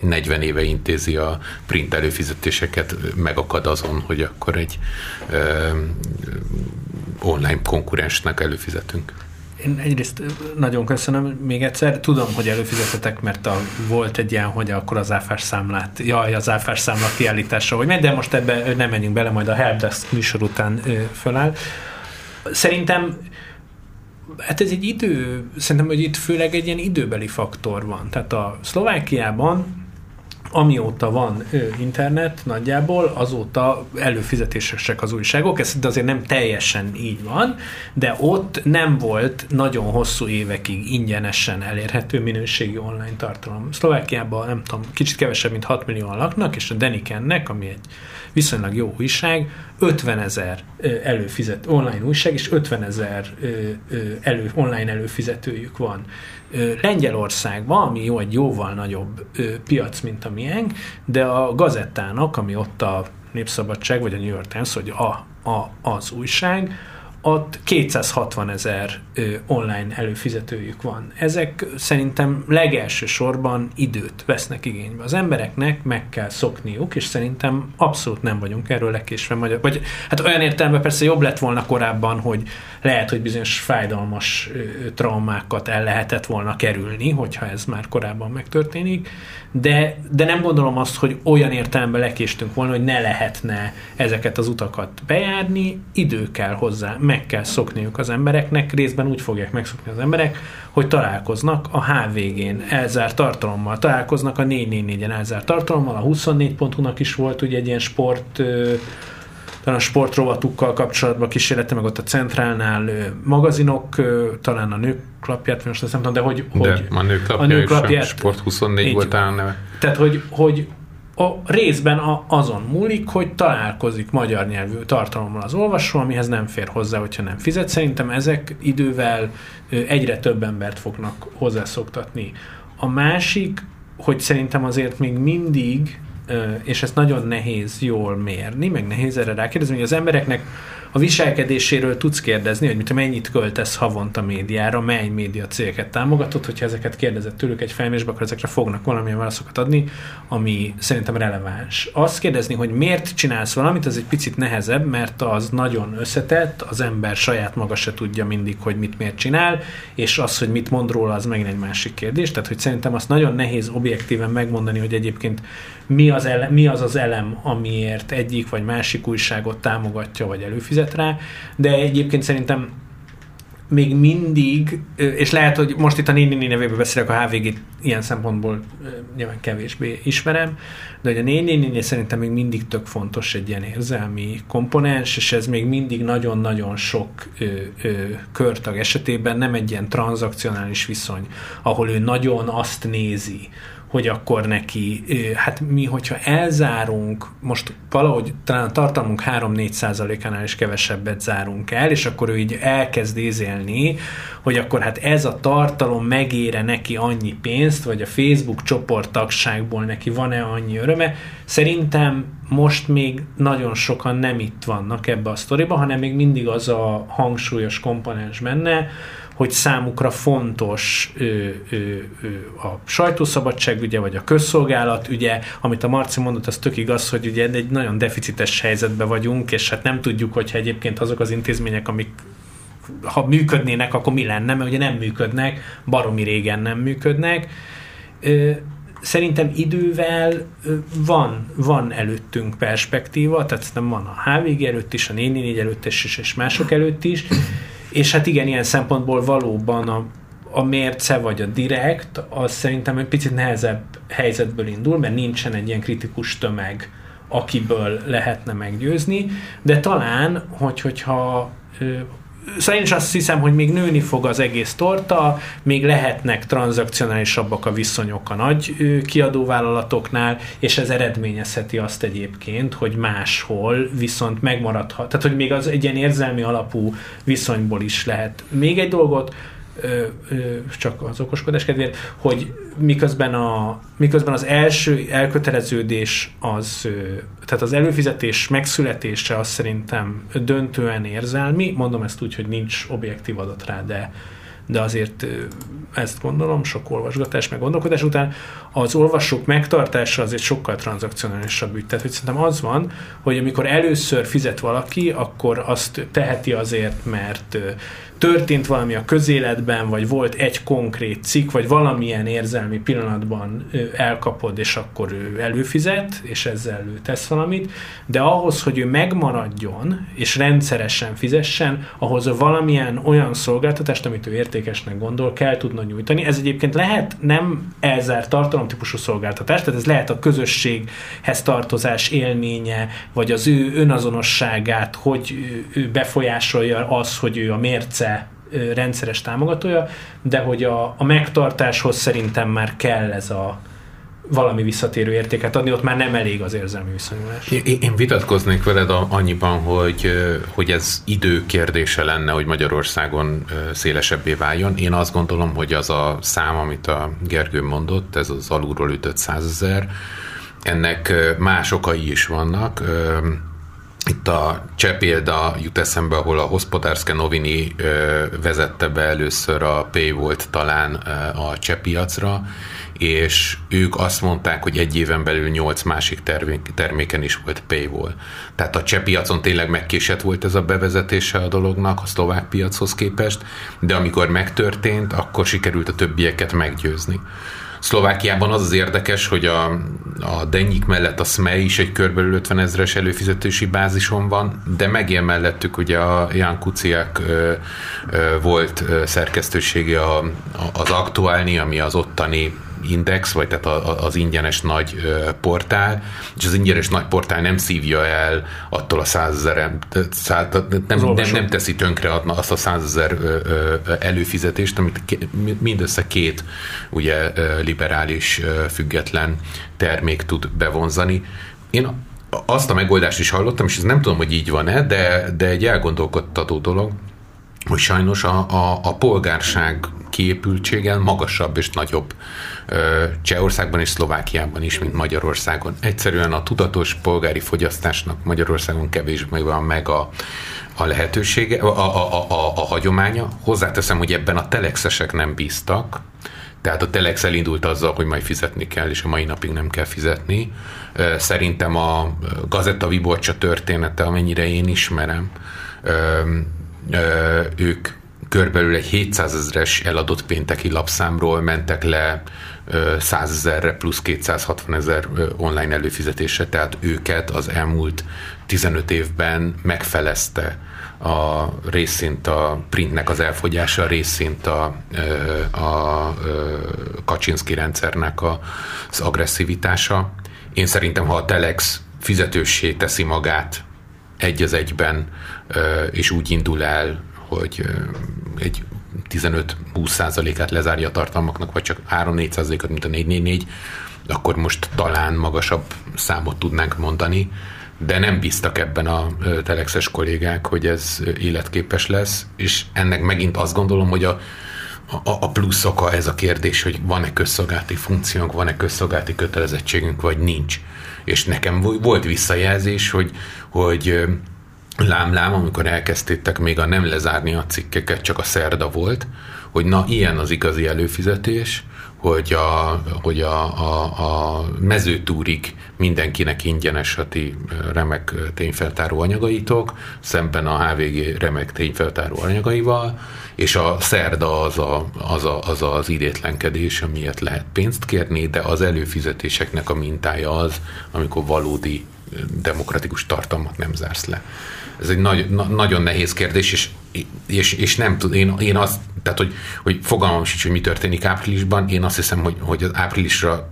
40 éve intézi a print előfizetéseket, megakad azon, hogy akkor egy ö, online konkurensnek előfizetünk. Én egyrészt nagyon köszönöm még egyszer. Tudom, hogy előfizetetek, mert a, volt egy ilyen, hogy akkor az áfás számlát, jaj, az áfás számla kiállítása, hogy megy, de most ebbe nem menjünk bele, majd a helpdesk műsor után ö, föláll. Szerintem hát ez egy idő, szerintem, hogy itt főleg egy ilyen időbeli faktor van. Tehát a Szlovákiában amióta van internet nagyjából, azóta előfizetésesek az újságok, ez azért nem teljesen így van, de ott nem volt nagyon hosszú évekig ingyenesen elérhető minőségi online tartalom. Szlovákiában nem tudom, kicsit kevesebb, mint 6 millióan laknak, és a Denikennek, ami egy viszonylag jó újság, 50 ezer előfizet, online újság, és 50 ezer elő, online előfizetőjük van. Lengyelországban, ami jó, egy jóval nagyobb piac, mint a miénk, de a gazettának, ami ott a Népszabadság, vagy a New York Times, vagy a, a, az újság, ott 260 ezer online előfizetőjük van. Ezek szerintem legelső sorban időt vesznek igénybe. Az embereknek meg kell szokniuk, és szerintem abszolút nem vagyunk erről lekésve magyar. Vagy hát olyan értelemben persze jobb lett volna korábban, hogy lehet, hogy bizonyos fájdalmas traumákat el lehetett volna kerülni, hogyha ez már korábban megtörténik, de, de nem gondolom azt, hogy olyan értelemben lekéstünk volna, hogy ne lehetne ezeket az utakat bejárni, idő kell hozzá, meg kell szokniuk az embereknek, részben úgy fogják megszokni az emberek, hogy találkoznak a HVG-n elzárt tartalommal, találkoznak a 444-en elzárt tartalommal, a 24.hu-nak is volt ugye egy ilyen sport talán a sportrovatukkal kapcsolatban kísérlete, meg ott a Centrálnál magazinok, talán a nők klapját, most nem tudom, de hogy... De hogy a nők klapja, a nők klapját, a Sport 24 volt talán neve. Tehát, hogy, hogy a részben a, azon múlik, hogy találkozik magyar nyelvű tartalommal az olvasó, amihez nem fér hozzá, hogyha nem fizet. Szerintem ezek idővel egyre több embert fognak hozzászoktatni. A másik, hogy szerintem azért még mindig és ezt nagyon nehéz jól mérni, meg nehéz erre rákérdezni, hogy az embereknek a viselkedéséről tudsz kérdezni, hogy mit, mennyit költesz havonta médiára, mely média cégeket támogatod, hogyha ezeket kérdezett tőlük egy felmérésbe, akkor ezekre fognak valamilyen válaszokat adni, ami szerintem releváns. Azt kérdezni, hogy miért csinálsz valamit, az egy picit nehezebb, mert az nagyon összetett, az ember saját maga se tudja mindig, hogy mit miért csinál, és az, hogy mit mond róla, az megint egy másik kérdés. Tehát, hogy szerintem azt nagyon nehéz objektíven megmondani, hogy egyébként mi az, ele, mi az az elem, amiért egyik vagy másik újságot támogatja, vagy előfizet rá, de egyébként szerintem még mindig, és lehet, hogy most itt a Néni nevében beszélek, a hvg ilyen szempontból nyilván kevésbé ismerem, de hogy a Néni szerintem még mindig tök fontos egy ilyen érzelmi komponens, és ez még mindig nagyon-nagyon sok ö, ö, körtag esetében nem egy ilyen tranzakcionális viszony, ahol ő nagyon azt nézi, hogy akkor neki, hát mi, hogyha elzárunk, most valahogy talán a tartalmunk 3-4 százalékánál is kevesebbet zárunk el, és akkor ő így elkezd ézélni, hogy akkor hát ez a tartalom megére neki annyi pénzt, vagy a Facebook csoporttagságból neki van-e annyi öröme. Szerintem most még nagyon sokan nem itt vannak ebbe a sztoriba, hanem még mindig az a hangsúlyos komponens benne, hogy számukra fontos ö, ö, ö, a sajtószabadság ügye, vagy a közszolgálat ügye, amit a Marci mondott, az tök igaz, hogy ugye egy nagyon deficites helyzetben vagyunk, és hát nem tudjuk, hogyha egyébként azok az intézmények, amik ha működnének, akkor mi lenne, mert ugye nem működnek, baromi régen nem működnek. Ö, szerintem idővel van, van előttünk perspektíva, tehát nem van a HVG előtt is, a 444 előtt is, és mások előtt is, és hát igen, ilyen szempontból valóban a, a mérce vagy a direkt, az szerintem egy picit nehezebb helyzetből indul, mert nincsen egy ilyen kritikus tömeg, akiből lehetne meggyőzni, de talán, hogy, hogyha Szóval én is azt hiszem, hogy még nőni fog az egész torta, még lehetnek tranzakcionálisabbak a viszonyok a nagy kiadóvállalatoknál, és ez eredményezheti azt egyébként, hogy máshol viszont megmaradhat. Tehát, hogy még az egy ilyen érzelmi alapú viszonyból is lehet. Még egy dolgot, csak az okoskodás kedvéért, hogy miközben, a, miközben az első elköteleződés az, tehát az előfizetés megszületése az szerintem döntően érzelmi, mondom ezt úgy, hogy nincs objektív adat rá, de, de azért ezt gondolom, sok olvasgatás, meg gondolkodás után az olvasók megtartása az egy sokkal tranzakcionálisabb ügy. Tehát, hogy szerintem az van, hogy amikor először fizet valaki, akkor azt teheti azért, mert történt valami a közéletben, vagy volt egy konkrét cikk, vagy valamilyen érzelmi pillanatban elkapod, és akkor ő előfizet, és ezzel ő tesz valamit, de ahhoz, hogy ő megmaradjon, és rendszeresen fizessen, ahhoz valamilyen olyan szolgáltatást, amit ő értékesnek gondol, kell tudna nyújtani. Ez egyébként lehet nem elzárt tartalomtípusú szolgáltatás, tehát ez lehet a közösséghez tartozás élménye, vagy az ő önazonosságát, hogy ő befolyásolja az, hogy ő a mérce rendszeres támogatója, de hogy a, a megtartáshoz szerintem már kell ez a valami visszatérő értéket adni, ott már nem elég az érzelmi viszonyulás. Én, én vitatkoznék veled annyiban, hogy, hogy ez idő kérdése lenne, hogy Magyarországon szélesebbé váljon. Én azt gondolom, hogy az a szám, amit a Gergő mondott, ez az alulról ütött százezer, ennek más okai is vannak itt a cseh példa jut eszembe, ahol a Hospodárszke Novini vezette be először a Pay volt talán a cseh piacra, és ők azt mondták, hogy egy éven belül nyolc másik termék, terméken is volt paywall. Tehát a cseh piacon tényleg megkésett volt ez a bevezetése a dolognak a szlovák piachoz képest, de amikor megtörtént, akkor sikerült a többieket meggyőzni. Szlovákiában az az érdekes, hogy a, a Denyik mellett a SME is egy körbelül 50 ezres előfizetési bázison van, de megél mellettük ugye a Jan Kuciak ö, ö, volt szerkesztősége a, a, az Aktuálni, ami az ottani Index, vagy tehát az ingyenes nagy portál, és az ingyenes nagy portál nem szívja el attól a százezer, nem, nem, nem teszi tönkre azt a százezer előfizetést, amit mindössze két ugye liberális független termék tud bevonzani. Én azt a megoldást is hallottam, és ez nem tudom, hogy így van-e, de, de egy elgondolkodtató dolog, hogy sajnos a, a, a polgárság kiépültségen magasabb és nagyobb Csehországban és Szlovákiában is, mint Magyarországon. Egyszerűen a tudatos polgári fogyasztásnak Magyarországon kevésbé van meg a, a lehetősége, a, a, a, a, a hagyománya. Hozzáteszem, hogy ebben a telexesek nem bíztak, tehát a Telex elindult azzal, hogy majd fizetni kell, és a mai napig nem kell fizetni. Szerintem a Gazetta Viborcsa története, amennyire én ismerem, ők körbelül egy 700 ezeres eladott pénteki lapszámról mentek le 100 ezerre plusz 260 ezer online előfizetésre, tehát őket az elmúlt 15 évben megfelezte a részint a printnek az elfogyása, a részint a, a Kaczynszki rendszernek az agresszivitása. Én szerintem, ha a Telex fizetőssé teszi magát egy az egyben, és úgy indul el, hogy egy 15-20 százalékát lezárja a tartalmaknak, vagy csak 3-4 százalékot, mint a 444, akkor most talán magasabb számot tudnánk mondani, de nem bíztak ebben a telexes kollégák, hogy ez életképes lesz, és ennek megint azt gondolom, hogy a, a, a plusz oka ez a kérdés, hogy van-e közszolgálati funkciónk, van-e közszolgálati kötelezettségünk, vagy nincs. És nekem volt visszajelzés, hogy, hogy lám-lám, amikor elkezdtétek még a nem lezárni a cikkeket, csak a szerda volt, hogy na, ilyen az igazi előfizetés, hogy a, hogy a, a, a mezőtúrig mindenkinek ingyenes a ti remek tényfeltáró anyagaitok, szemben a HVG remek tényfeltáró anyagaival, és a szerda az a, az, a, az, az idétlenkedés, amiért lehet pénzt kérni, de az előfizetéseknek a mintája az, amikor valódi demokratikus tartalmat nem zársz le. Ez egy nagy, na, nagyon nehéz kérdés, és, és, és nem tud, én, én azt, tehát hogy, hogy fogalmam sincs, hogy mi történik áprilisban, én azt hiszem, hogy, hogy az áprilisra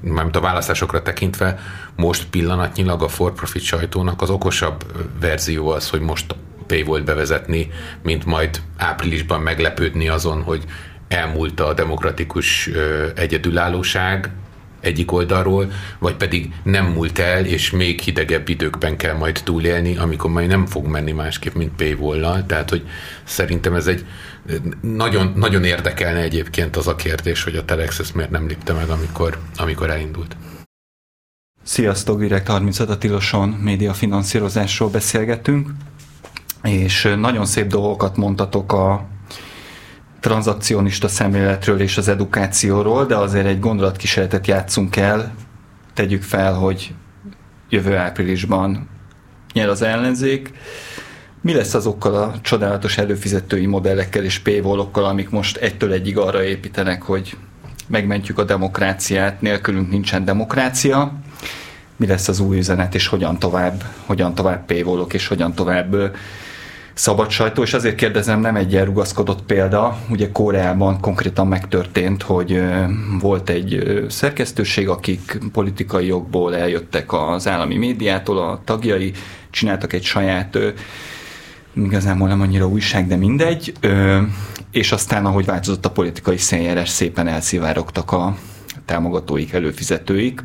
mármint a választásokra tekintve most pillanatnyilag a for-profit sajtónak az okosabb verzió az, hogy most paywall bevezetni, mint majd áprilisban meglepődni azon, hogy elmúlt a demokratikus egyedülállóság, egyik oldalról, vagy pedig nem múlt el, és még hidegebb időkben kell majd túlélni, amikor majd nem fog menni másképp, mint paywall Tehát, hogy szerintem ez egy nagyon, nagyon érdekelne egyébként az a kérdés, hogy a Telex ezt miért nem lépte meg, amikor, amikor elindult. Sziasztok, Direkt 35 a Tiloson média finanszírozásról beszélgetünk, és nagyon szép dolgokat mondtatok a tranzakcionista szemléletről és az edukációról, de azért egy gondolatkísérletet játszunk el. Tegyük fel, hogy jövő áprilisban nyer az ellenzék. Mi lesz azokkal a csodálatos előfizetői modellekkel és paywallokkal, amik most egytől egyig arra építenek, hogy megmentjük a demokráciát, nélkülünk nincsen demokrácia. Mi lesz az új üzenet, és hogyan tovább, hogyan tovább paywallok, és hogyan tovább szabad sajtó, és azért kérdezem, nem egy elrugaszkodott példa, ugye Koreában konkrétan megtörtént, hogy volt egy szerkesztőség, akik politikai jogból eljöttek az állami médiától, a tagjai, csináltak egy saját igazából nem annyira újság, de mindegy, és aztán, ahogy változott a politikai szénjárás, szépen elszivárogtak a támogatóik, előfizetőik,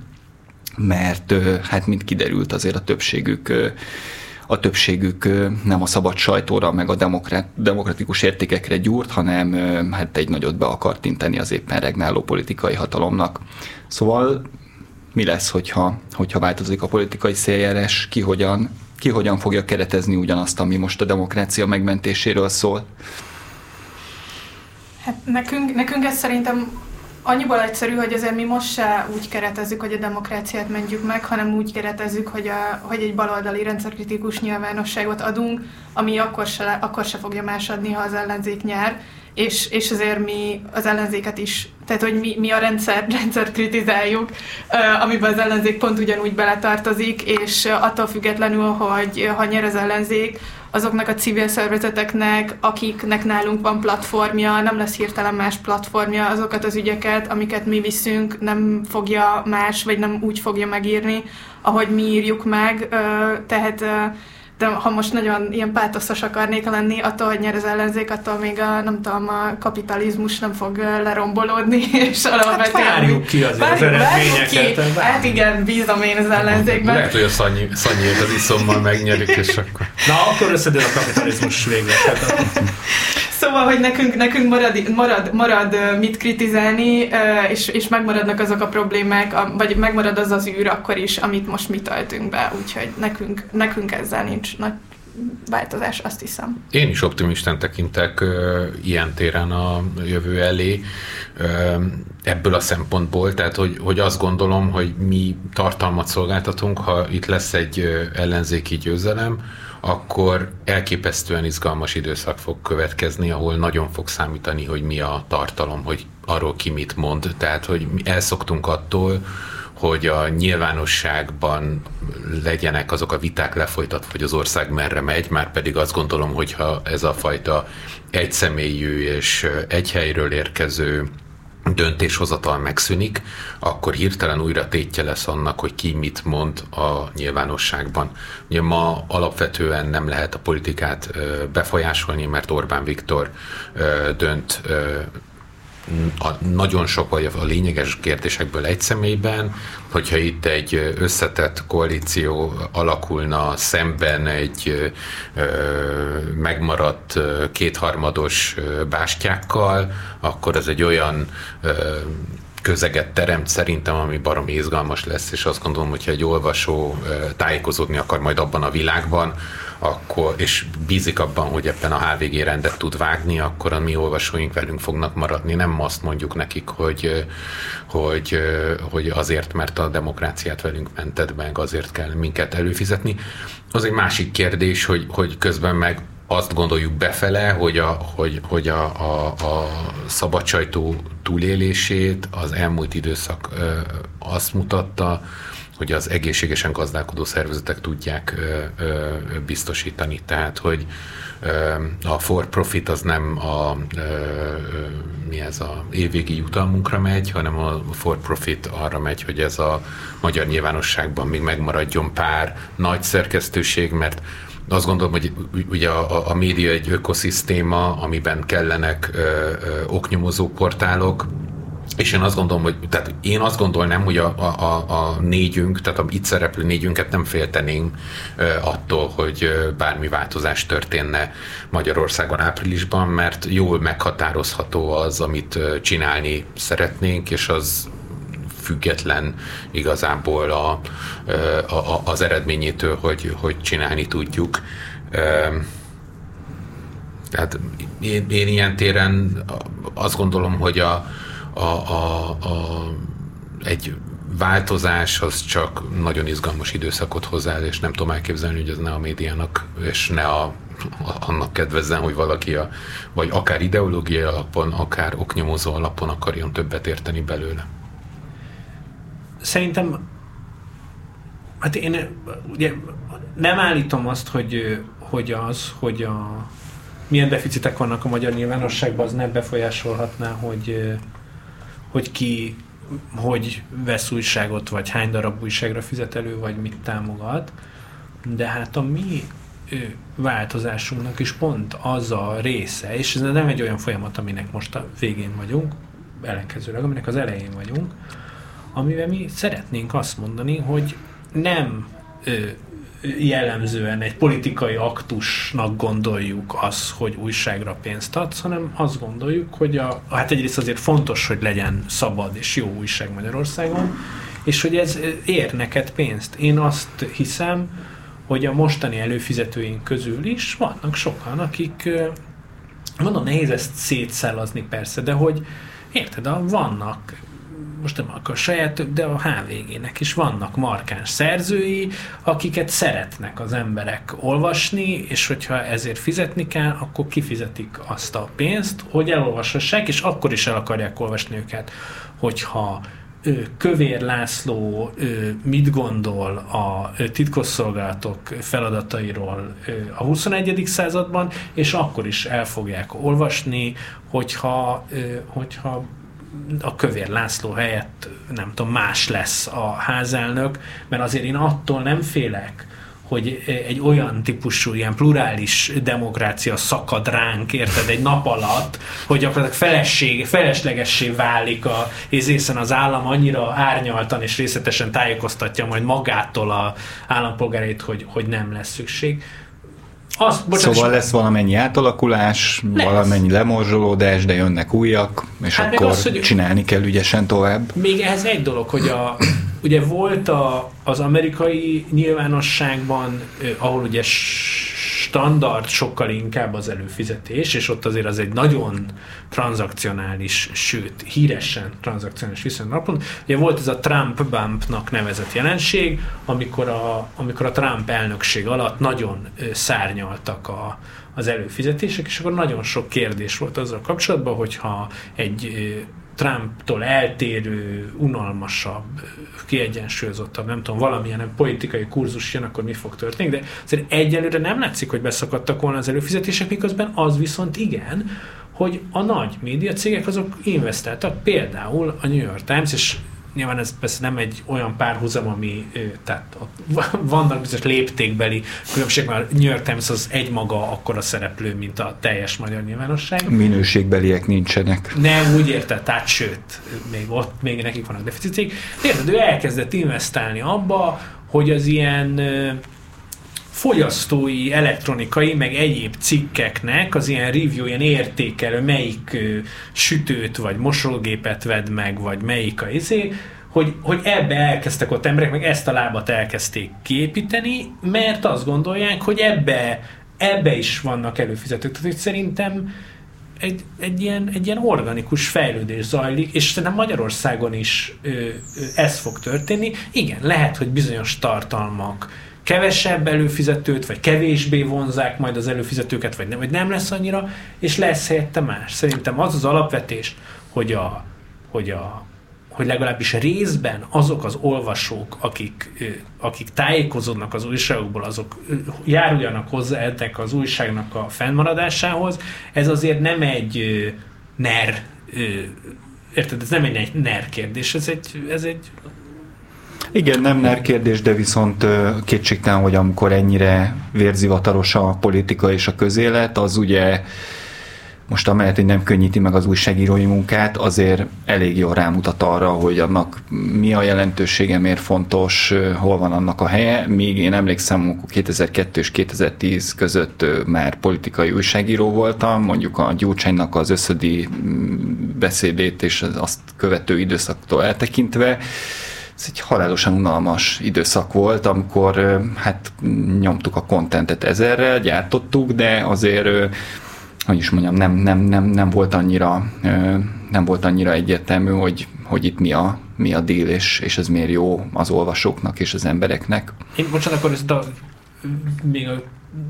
mert hát mint kiderült azért a többségük a többségük nem a szabad sajtóra, meg a demokratikus értékekre gyúrt, hanem hát egy nagyot be akart inteni az éppen regnáló politikai hatalomnak. Szóval mi lesz, hogyha, hogyha változik a politikai széljárás, ki hogyan, ki hogyan fogja keretezni ugyanazt, ami most a demokrácia megmentéséről szól? Hát nekünk, nekünk ez szerintem annyiból egyszerű, hogy azért mi most se úgy keretezzük, hogy a demokráciát mentjük meg, hanem úgy keretezzük, hogy, a, hogy egy baloldali rendszerkritikus nyilvánosságot adunk, ami akkor se, akkor se fogja másadni, ha az ellenzék nyer, és, és azért mi az ellenzéket is, tehát hogy mi, mi a rendszer, rendszert kritizáljuk, amiben az ellenzék pont ugyanúgy beletartozik, és attól függetlenül, hogy ha nyer az ellenzék, azoknak a civil szervezeteknek, akiknek nálunk van platformja, nem lesz hirtelen más platformja, azokat az ügyeket, amiket mi viszünk, nem fogja más, vagy nem úgy fogja megírni, ahogy mi írjuk meg, tehát de ha most nagyon ilyen pátoszos akarnék lenni, attól, hogy nyer az ellenzék, attól még a, nem tudom, a kapitalizmus nem fog lerombolódni, és alapvetően... Hát várjuk ki azért az eredményeket. Hát igen, bízom én az ellenzékben. Lehet, hogy a Szanyi, az iszommal megnyerik, és akkor... Na, akkor összedől a kapitalizmus végre. Szóval, hogy nekünk, nekünk marad, marad, marad mit kritizálni, és, és megmaradnak azok a problémák, vagy megmarad az az űr akkor is, amit most mi töltünk be, úgyhogy nekünk, nekünk ezzel nincs nagy változás, azt hiszem. Én is optimisten tekintek ö, ilyen téren a jövő elé ebből a szempontból, tehát hogy, hogy azt gondolom, hogy mi tartalmat szolgáltatunk, ha itt lesz egy ellenzéki győzelem, akkor elképesztően izgalmas időszak fog következni, ahol nagyon fog számítani, hogy mi a tartalom, hogy arról ki mit mond. Tehát, hogy elszoktunk attól, hogy a nyilvánosságban legyenek azok a viták lefolytatva, hogy az ország merre megy, már pedig azt gondolom, hogyha ez a fajta egyszemélyű és egy helyről érkező döntéshozatal megszűnik, akkor hirtelen újra tétje lesz annak, hogy ki mit mond a nyilvánosságban. Ugye ma alapvetően nem lehet a politikát befolyásolni, mert Orbán Viktor dönt a nagyon sok vagy a lényeges kérdésekből egy személyben, hogyha itt egy összetett koalíció alakulna szemben egy ö, megmaradt kétharmados bástyákkal, akkor ez egy olyan ö, közeget teremt szerintem, ami barom izgalmas lesz, és azt gondolom, hogyha egy olvasó tájékozódni akar majd abban a világban, akkor, és bízik abban, hogy ebben a HVG rendet tud vágni, akkor a mi olvasóink velünk fognak maradni. Nem azt mondjuk nekik, hogy, hogy, hogy azért, mert a demokráciát velünk mented meg, azért kell minket előfizetni. Az egy másik kérdés, hogy, hogy közben meg azt gondoljuk befele, hogy a, hogy, hogy a, a, a szabadsajtó túlélését az elmúlt időszak azt mutatta, hogy az egészségesen gazdálkodó szervezetek tudják ö, ö, biztosítani. Tehát, hogy ö, a for profit az nem a ö, mi ez a évvégi jutalmunkra megy, hanem a for profit arra megy, hogy ez a magyar nyilvánosságban még megmaradjon pár nagy szerkesztőség, mert azt gondolom, hogy ugye a, a média egy ökoszisztéma, amiben kellenek ö, ö, oknyomozó portálok, és én azt gondolom, hogy tehát én azt gondolnám, hogy a, a, a négyünk, tehát a itt szereplő négyünket nem féltenénk attól, hogy bármi változás történne Magyarországon áprilisban, mert jól meghatározható az, amit csinálni szeretnénk, és az független igazából a, a, az eredményétől, hogy, hogy csinálni tudjuk. Tehát én, én ilyen téren azt gondolom, hogy a, a, a, a, egy változás az csak nagyon izgalmas időszakot hozzá, és nem tudom elképzelni, hogy ez ne a médiának, és ne a, annak kedvezzen, hogy valaki a, vagy akár ideológiai alapon, akár oknyomozó alapon akarjon többet érteni belőle. Szerintem hát én ugye nem állítom azt, hogy, hogy az, hogy a milyen deficitek vannak a magyar nyilvánosságban, az nem befolyásolhatná, hogy hogy ki hogy vesz újságot, vagy hány darab újságra fizet elő, vagy mit támogat. De hát a mi változásunknak is pont az a része, és ez nem egy olyan folyamat, aminek most a végén vagyunk, ellenkezőleg, aminek az elején vagyunk, amivel mi szeretnénk azt mondani, hogy nem jellemzően egy politikai aktusnak gondoljuk az, hogy újságra pénzt adsz, hanem azt gondoljuk, hogy a, hát egyrészt azért fontos, hogy legyen szabad és jó újság Magyarországon, és hogy ez ér neked pénzt. Én azt hiszem, hogy a mostani előfizetőink közül is vannak sokan, akik mondom, nehéz ezt szétszellazni persze, de hogy érted, vannak most nem a saját, de a HVG-nek is vannak markáns szerzői, akiket szeretnek az emberek olvasni, és hogyha ezért fizetni kell, akkor kifizetik azt a pénzt, hogy elolvashassák, és akkor is el akarják olvasni őket, hogyha Kövér László mit gondol a titkosszolgálatok feladatairól a 21. században, és akkor is el fogják olvasni, hogyha, hogyha a Kövér László helyett nem tudom, más lesz a házelnök, mert azért én attól nem félek, hogy egy olyan típusú, ilyen plurális demokrácia szakad ránk, érted, egy nap alatt, hogy gyakorlatilag feleség, feleslegessé válik a, hiszen az állam annyira árnyaltan és részletesen tájékoztatja majd magától a állampolgárait, hogy, hogy nem lesz szükség Az, bocsánat, szóval lesz valamennyi átalakulás, lesz. valamennyi lemorzsolódás, de jönnek újak, és hát akkor az, hogy csinálni kell ügyesen tovább. Még ehhez egy dolog, hogy a, ugye volt a, az amerikai nyilvánosságban, ahol ugye standard sokkal inkább az előfizetés, és ott azért az egy nagyon tranzakcionális, sőt, híresen tranzakcionális viszonylapon. Ugye volt ez a Trump bumpnak nevezett jelenség, amikor a, amikor a Trump elnökség alatt nagyon szárnyaltak a, az előfizetések, és akkor nagyon sok kérdés volt azzal kapcsolatban, hogyha egy Trumptól eltérő, unalmasabb, kiegyensúlyozottabb, nem tudom, valamilyen politikai kurzus jön, akkor mi fog történni, de azért egyelőre nem látszik, hogy beszakadtak volna az előfizetések, miközben az viszont igen, hogy a nagy médiacégek azok investáltak, például a New York Times, és nyilván ez persze nem egy olyan párhuzam, ami, tehát vannak bizonyos léptékbeli különbség, mert Times az egymaga akkora szereplő, mint a teljes magyar nyilvánosság. Minőségbeliek nincsenek. Nem, úgy érted, tehát sőt, még ott, még nekik vannak deficiték. Érted, ő elkezdett investálni abba, hogy az ilyen fogyasztói, elektronikai, meg egyéb cikkeknek az ilyen review, ilyen értékelő, melyik ö, sütőt, vagy mosógépet vedd meg, vagy melyik a izé, hogy, hogy ebbe elkezdtek ott emberek, meg ezt a lábat elkezdték kiépíteni, mert azt gondolják, hogy ebbe, ebbe is vannak előfizetők. Tehát hogy szerintem egy, egy, ilyen, egy ilyen organikus fejlődés zajlik, és szerintem Magyarországon is ö, ö, ez fog történni. Igen, lehet, hogy bizonyos tartalmak kevesebb előfizetőt, vagy kevésbé vonzák majd az előfizetőket, vagy nem, vagy nem lesz annyira, és lesz helyette más. Szerintem az az alapvetés, hogy a, hogy a hogy legalábbis részben azok az olvasók, akik, akik tájékozódnak az újságokból, azok járuljanak hozzá ennek az újságnak a fennmaradásához. Ez azért nem egy NER, érted, ez nem egy NER kérdés, ez egy, ez egy igen, nem NER kérdés, de viszont kétségtelen, hogy amikor ennyire vérzivataros a politika és a közélet, az ugye most amellett, hogy nem könnyíti meg az újságírói munkát, azért elég jól rámutat arra, hogy annak mi a jelentősége, miért fontos, hol van annak a helye. Míg én emlékszem, amikor 2002 és 2010 között már politikai újságíró voltam, mondjuk a Gyurcsánynak az összödi mm, beszédét és azt követő időszaktól eltekintve, ez egy halálosan unalmas időszak volt, amikor hát nyomtuk a kontentet ezerrel, gyártottuk, de azért hogy is mondjam, nem, nem, nem, nem volt annyira nem volt annyira egyértelmű, hogy, hogy itt mi a, mi a deal, és, és ez miért jó az olvasóknak és az embereknek. Én bocsánat, akkor ezt a, még a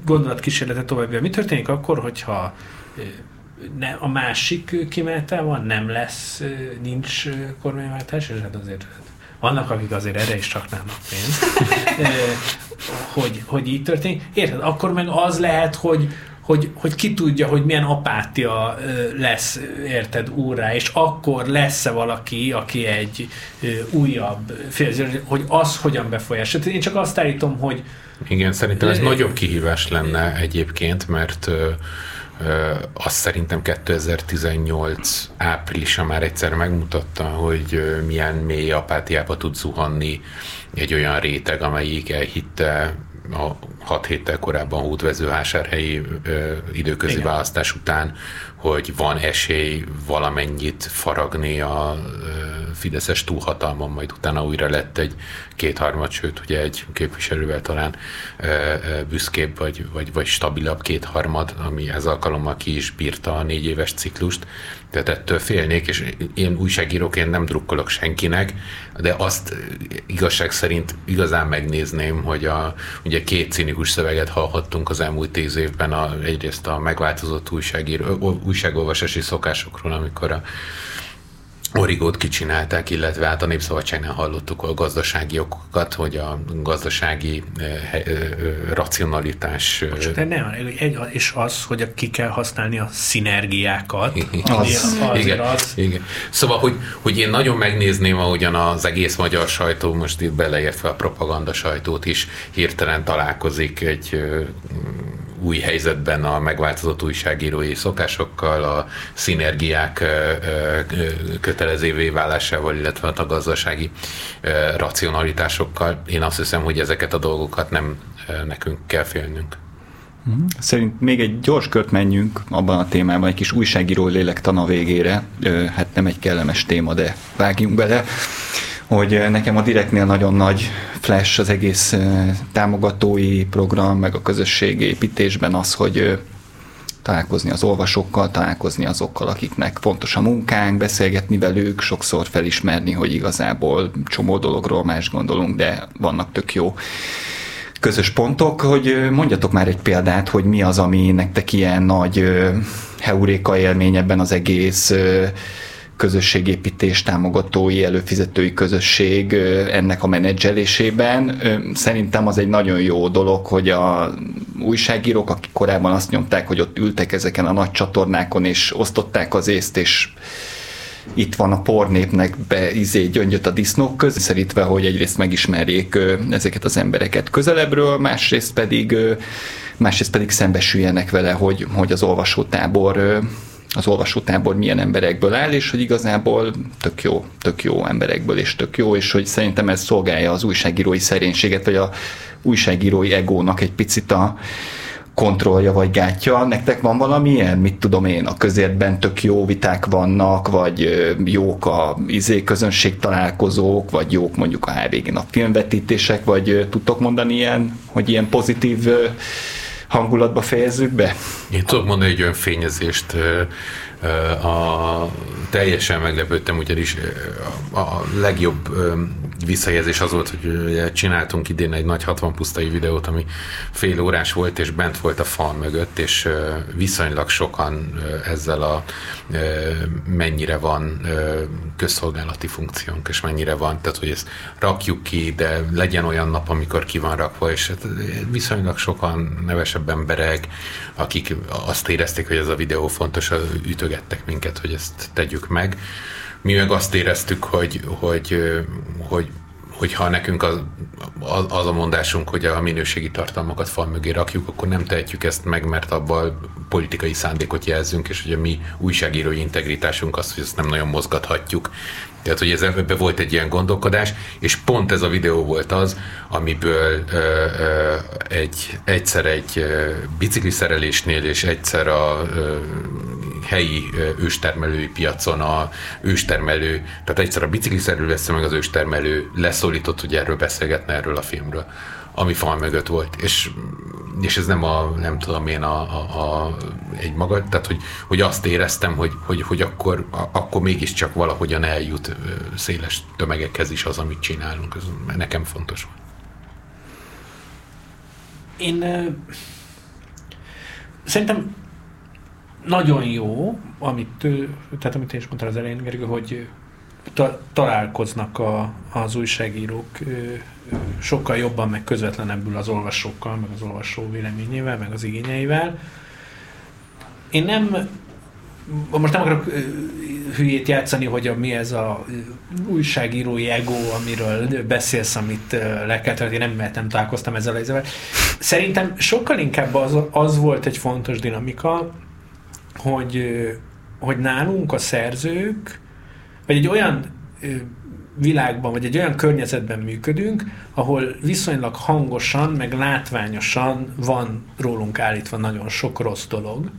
gondolat kísérletet tovább. Mi történik akkor, hogyha ne, a másik kimenetel van, nem lesz, nincs kormányváltás, és hát azért vannak, akik azért erre is csaknának pénzt, hogy, hogy így történik. Érted? Akkor meg az lehet, hogy, hogy, hogy ki tudja, hogy milyen apátia lesz, érted, úrrá, és akkor lesz-e valaki, aki egy újabb, hogy az hogyan befolyásolja. Én csak azt állítom, hogy igen, szerintem ez nagyobb kihívás lenne egyébként, mert azt szerintem 2018 áprilisa már egyszer megmutatta, hogy milyen mély apátiába tud zuhanni egy olyan réteg, amelyik elhitte a hat héttel korábban hódvezővásárhelyi időközi Igen. választás után, hogy van esély valamennyit faragni a Fideszes túlhatalmon, majd utána újra lett egy kétharmad, sőt ugye egy képviselővel talán büszkébb vagy, vagy, vagy stabilabb kétharmad, ami ez alkalommal ki is bírta a négy éves ciklust. Tehát ettől félnék, és én újságíróként nem drukkolok senkinek, de azt igazság szerint igazán megnézném, hogy a, ugye két cinikus szöveget hallhattunk az elmúlt tíz évben, a, egyrészt a megváltozott újságíró, újságolvasási szokásokról, amikor a Origót kicsinálták, illetve hát a Népszabadságnál hallottuk a gazdasági okokat, hogy a gazdasági eh, eh, eh racionalitás... Most, de nem, egy, és az, hogy ki kell használni a szinergiákat. az, az, igen, az. igen. Szóval, hogy, hogy én nagyon megnézném, ahogyan az egész magyar sajtó, most itt beleértve a propaganda sajtót is hirtelen találkozik egy új helyzetben a megváltozott újságírói szokásokkal, a szinergiák kötelezővé válásával, illetve a gazdasági racionalitásokkal. Én azt hiszem, hogy ezeket a dolgokat nem nekünk kell félnünk. Szerint még egy gyors kört menjünk abban a témában, egy kis újságíró lélektan a végére. Hát nem egy kellemes téma, de vágjunk bele hogy nekem a Direktnél nagyon nagy flash az egész támogatói program, meg a közösségi építésben az, hogy találkozni az olvasókkal, találkozni azokkal, akiknek fontos a munkánk, beszélgetni velük, sokszor felismerni, hogy igazából csomó dologról más gondolunk, de vannak tök jó közös pontok, hogy mondjatok már egy példát, hogy mi az, ami nektek ilyen nagy heuréka élmény ebben az egész közösségépítés támogatói, előfizetői közösség ennek a menedzselésében. Szerintem az egy nagyon jó dolog, hogy a újságírók, akik korábban azt nyomták, hogy ott ültek ezeken a nagy csatornákon, és osztották az észt, és itt van a pornépnek be izé gyöngyöt a disznók közé, szerítve, hogy egyrészt megismerjék ezeket az embereket közelebbről, másrészt pedig másrészt pedig szembesüljenek vele, hogy, hogy az olvasótábor az olvasótábor milyen emberekből áll, és hogy igazából tök jó, tök jó emberekből, és tök jó, és hogy szerintem ez szolgálja az újságírói szerénységet, vagy a újságírói egónak egy picit a, kontrollja vagy gátja. Nektek van valamilyen, mit tudom én, a közértben tök jó viták vannak, vagy jók a izé közönség találkozók, vagy jók mondjuk a HVG-n a filmvetítések, vagy tudtok mondani ilyen, hogy ilyen pozitív hangulatba fejezzük be? Én tudok mondani egy olyan fényezést, a, teljesen meglepődtem, ugyanis a legjobb visszajelzés az volt, hogy csináltunk idén egy nagy 60 pusztai videót, ami fél órás volt, és bent volt a fal mögött, és viszonylag sokan ezzel a mennyire van közszolgálati funkciónk, és mennyire van, tehát hogy ezt rakjuk ki, de legyen olyan nap, amikor ki van rakva, és hát viszonylag sokan nevesebb emberek, akik azt érezték, hogy ez a videó fontos, ütögettek minket, hogy ezt tegyük meg. Mi meg azt éreztük, hogy, hogy, hogy hogyha nekünk az, az a mondásunk, hogy a minőségi tartalmakat fal mögé rakjuk, akkor nem tehetjük ezt meg, mert abban politikai szándékot jelzünk, és hogy a mi újságírói integritásunk az, hogy ezt nem nagyon mozgathatjuk. Tehát, hogy ez ebbe volt egy ilyen gondolkodás, és pont ez a videó volt az, amiből ö, ö, egy, egyszer egy bicikliszerelésnél, és egyszer a ö, helyi őstermelői piacon a őstermelő, tehát egyszer a bicikliszerű lesz, meg az őstermelő leszólított, hogy erről beszélgetne erről a filmről, ami fal mögött volt. És, és ez nem a, nem tudom én, a, a, a egy maga, tehát hogy, hogy azt éreztem, hogy, hogy, hogy akkor, a, akkor mégiscsak valahogyan eljut széles tömegekhez is az, amit csinálunk. Ez nekem fontos. Én szerintem nagyon jó, amit, tehát amit én is mondtál az elején, Gergő, hogy ta, találkoznak a, az újságírók sokkal jobban, meg közvetlenebbül az olvasókkal, meg az olvasó véleményével, meg az igényeivel. Én nem, most nem akarok hülyét játszani, hogy a, mi ez a újságírói ego, amiről beszélsz, amit le kell tenni, én nem, mert nem találkoztam ezzel a Szerintem sokkal inkább az, az volt egy fontos dinamika, hogy, hogy nálunk a szerzők, vagy egy olyan világban, vagy egy olyan környezetben működünk, ahol viszonylag hangosan, meg látványosan van rólunk állítva nagyon sok rossz dolog,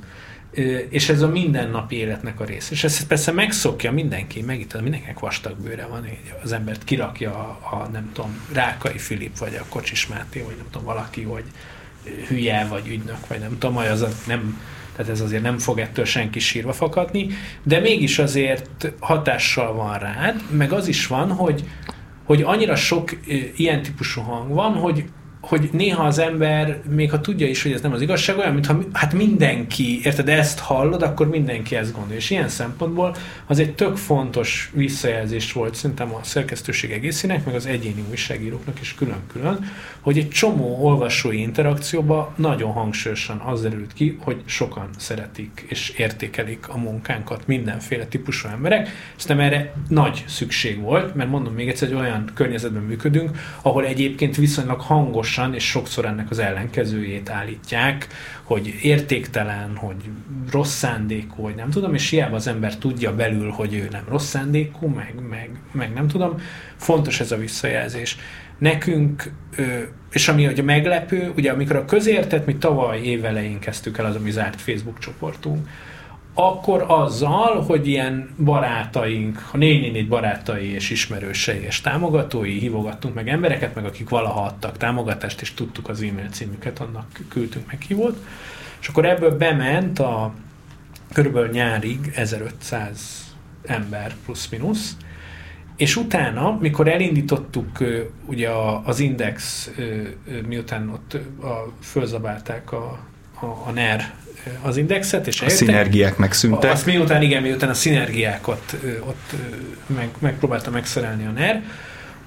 és ez a mindennapi életnek a része. És ezt persze megszokja mindenki, megint mindenkinek vastag bőre van, az embert kirakja a, a nem tudom, Rákai Filip, vagy a Kocsis Máté, vagy nem tudom, valaki, hogy hülye, vagy ügynök, vagy nem tudom, az a, nem tehát ez azért nem fog ettől senki sírva fakadni, de mégis azért hatással van rád, meg az is van, hogy, hogy annyira sok ilyen típusú hang van, hogy hogy néha az ember, még ha tudja is, hogy ez nem az igazság, olyan, mintha hát mindenki, érted, ezt hallod, akkor mindenki ezt gondolja. És ilyen szempontból az egy tök fontos visszajelzés volt szerintem a szerkesztőség egészének, meg az egyéni újságíróknak is külön-külön, hogy egy csomó olvasói interakcióban nagyon hangsúlyosan az derült ki, hogy sokan szeretik és értékelik a munkánkat mindenféle típusú emberek. Szerintem erre nagy szükség volt, mert mondom még egyszer, hogy olyan környezetben működünk, ahol egyébként viszonylag hangos folyamatosan, és sokszor ennek az ellenkezőjét állítják, hogy értéktelen, hogy rossz szándékú, vagy nem tudom, és hiába az ember tudja belül, hogy ő nem rossz szándékú, meg, meg, meg nem tudom, fontos ez a visszajelzés. Nekünk, és ami ugye meglepő, ugye amikor a közértet, mi tavaly évelején kezdtük el az a mi zárt Facebook csoportunk, akkor azzal, hogy ilyen barátaink, a 444 barátai és ismerősei és támogatói hívogattunk meg embereket, meg akik valaha adtak támogatást, és tudtuk az e-mail címüket, annak küldtünk meghívót, és akkor ebből bement a körülbelül nyárig 1500 ember plusz-minusz, és utána, mikor elindítottuk ugye az Index, miután ott a, fölzabálták a, a, a NER az indexet, és a szinergiák megszűntek. Azt miután, igen, miután a szinergiákat ott meg, megpróbálta megszerelni a NER,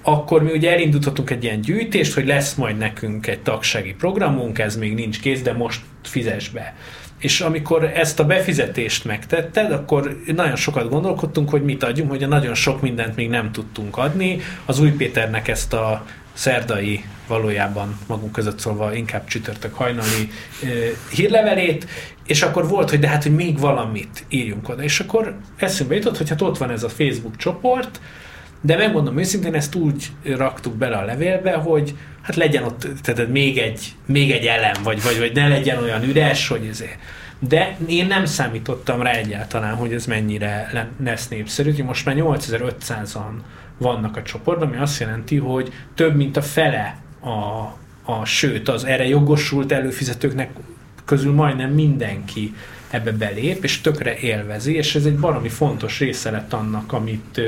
akkor mi ugye elindítottunk egy ilyen gyűjtést, hogy lesz majd nekünk egy tagsági programunk, ez még nincs kész, de most fizes be. És amikor ezt a befizetést megtetted, akkor nagyon sokat gondolkodtunk, hogy mit adjunk, hogy a nagyon sok mindent még nem tudtunk adni. Az Új Péternek ezt a szerdai, valójában magunk között szólva inkább csütörtök hajnali hírlevelét, és akkor volt, hogy de hát, hogy még valamit írjunk oda. És akkor eszünkbe jutott, hogy hát ott van ez a Facebook csoport, de megmondom őszintén, ezt úgy raktuk bele a levélbe, hogy hát legyen ott tehát még egy, még egy elem, vagy, vagy, vagy ne legyen olyan üres, hogy ezért. De én nem számítottam rá egyáltalán, hogy ez mennyire lesz népszerű. Most már 8500-an vannak a csoportban, ami azt jelenti, hogy több mint a fele a, a sőt, az erre jogosult előfizetőknek közül majdnem mindenki ebbe belép, és tökre élvezi, és ez egy baromi fontos része lett annak, amit,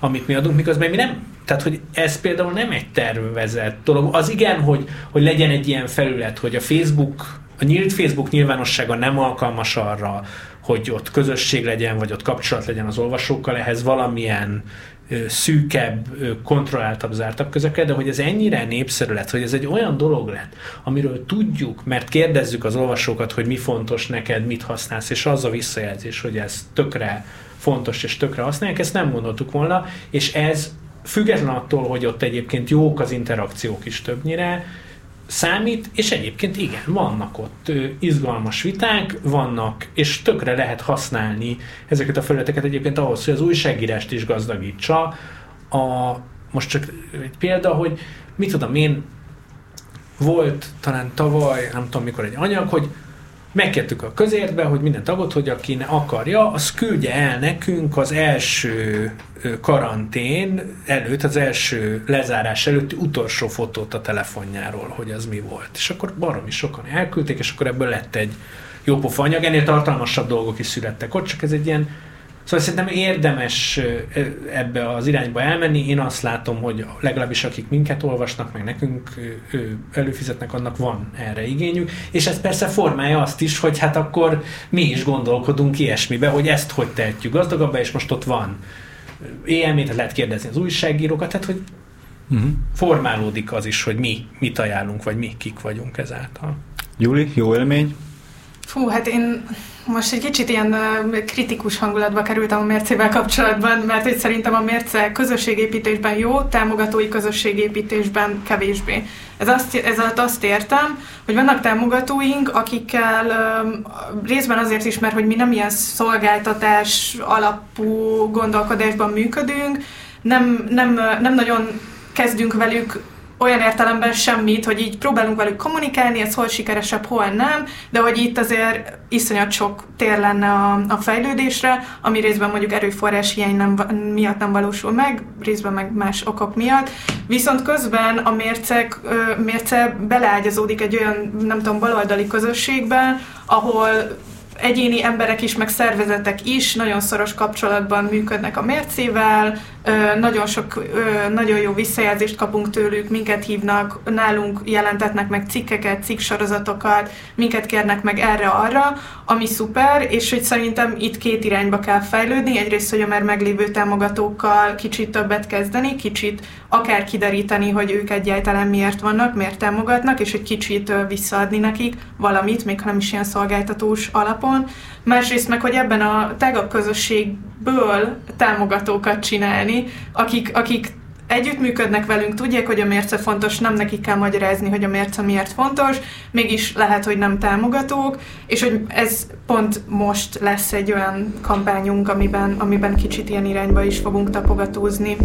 amit mi adunk, miközben mi nem, tehát hogy ez például nem egy tervezett dolog. Az igen, hogy, hogy legyen egy ilyen felület, hogy a Facebook, a nyílt Facebook nyilvánossága nem alkalmas arra, hogy ott közösség legyen, vagy ott kapcsolat legyen az olvasókkal, ehhez valamilyen szűkebb, kontrolláltabb, zártabb közökkel, de hogy ez ennyire népszerű lett, hogy ez egy olyan dolog lett, amiről tudjuk, mert kérdezzük az olvasókat, hogy mi fontos neked, mit használsz, és az a visszajelzés, hogy ez tökre fontos és tökre használják, ezt nem gondoltuk volna, és ez független attól, hogy ott egyébként jók az interakciók is többnyire, számít, és egyébként igen, vannak ott izgalmas viták, vannak, és tökre lehet használni ezeket a felületeket egyébként ahhoz, hogy az újságírást is gazdagítsa. A, most csak egy példa, hogy mit tudom én, volt talán tavaly, nem tudom mikor egy anyag, hogy megkértük a közértbe, hogy minden tagot, hogy aki ne akarja, az küldje el nekünk az első karantén előtt, az első lezárás előtti utolsó fotót a telefonjáról, hogy az mi volt. És akkor baromi sokan elküldték, és akkor ebből lett egy jópofa anyag, ennél tartalmasabb dolgok is születtek ott, csak ez egy ilyen Szóval szerintem érdemes ebbe az irányba elmenni. Én azt látom, hogy legalábbis akik minket olvasnak, meg nekünk előfizetnek, annak van erre igényük. És ez persze formálja azt is, hogy hát akkor mi is gondolkodunk ilyesmibe, hogy ezt hogy tehetjük gazdagabbá, és most ott van EMI-t, lehet kérdezni az újságírókat, tehát hogy uh-huh. formálódik az is, hogy mi mit ajánlunk, vagy mi kik vagyunk ezáltal. Júli, jó élmény? Fú, hát én most egy kicsit ilyen kritikus hangulatba kerültem a mércével kapcsolatban, mert hogy szerintem a mérce közösségépítésben jó, támogatói közösségépítésben kevésbé. Ez, azt, ez alatt azt értem, hogy vannak támogatóink, akikkel részben azért is, mert hogy mi nem ilyen szolgáltatás alapú gondolkodásban működünk, nem, nem, nem nagyon kezdünk velük olyan értelemben semmit, hogy így próbálunk velük kommunikálni, ez hol sikeresebb, hol nem, de hogy itt azért iszonyat sok tér lenne a, a fejlődésre, ami részben mondjuk erőforrás hiány nem, miatt nem valósul meg, részben meg más okok miatt. Viszont közben a mércek, mérce beleágyazódik egy olyan, nem tudom, baloldali közösségben, ahol egyéni emberek is, meg szervezetek is nagyon szoros kapcsolatban működnek a mércével, nagyon sok, nagyon jó visszajelzést kapunk tőlük, minket hívnak, nálunk jelentetnek meg cikkeket, cikksorozatokat, minket kérnek meg erre-arra, ami szuper, és hogy szerintem itt két irányba kell fejlődni, egyrészt, hogy a már meglévő támogatókkal kicsit többet kezdeni, kicsit akár kideríteni, hogy ők egyáltalán miért vannak, miért támogatnak, és egy kicsit visszaadni nekik valamit, még ha nem is ilyen szolgáltatós alapon. Másrészt meg, hogy ebben a tágabb közösségből támogatókat csinálni, akik, akik együttműködnek velünk, tudják, hogy a mérce fontos, nem nekik kell magyarázni, hogy a mérce miért fontos, mégis lehet, hogy nem támogatók, és hogy ez pont most lesz egy olyan kampányunk, amiben, amiben kicsit ilyen irányba is fogunk tapogatózni.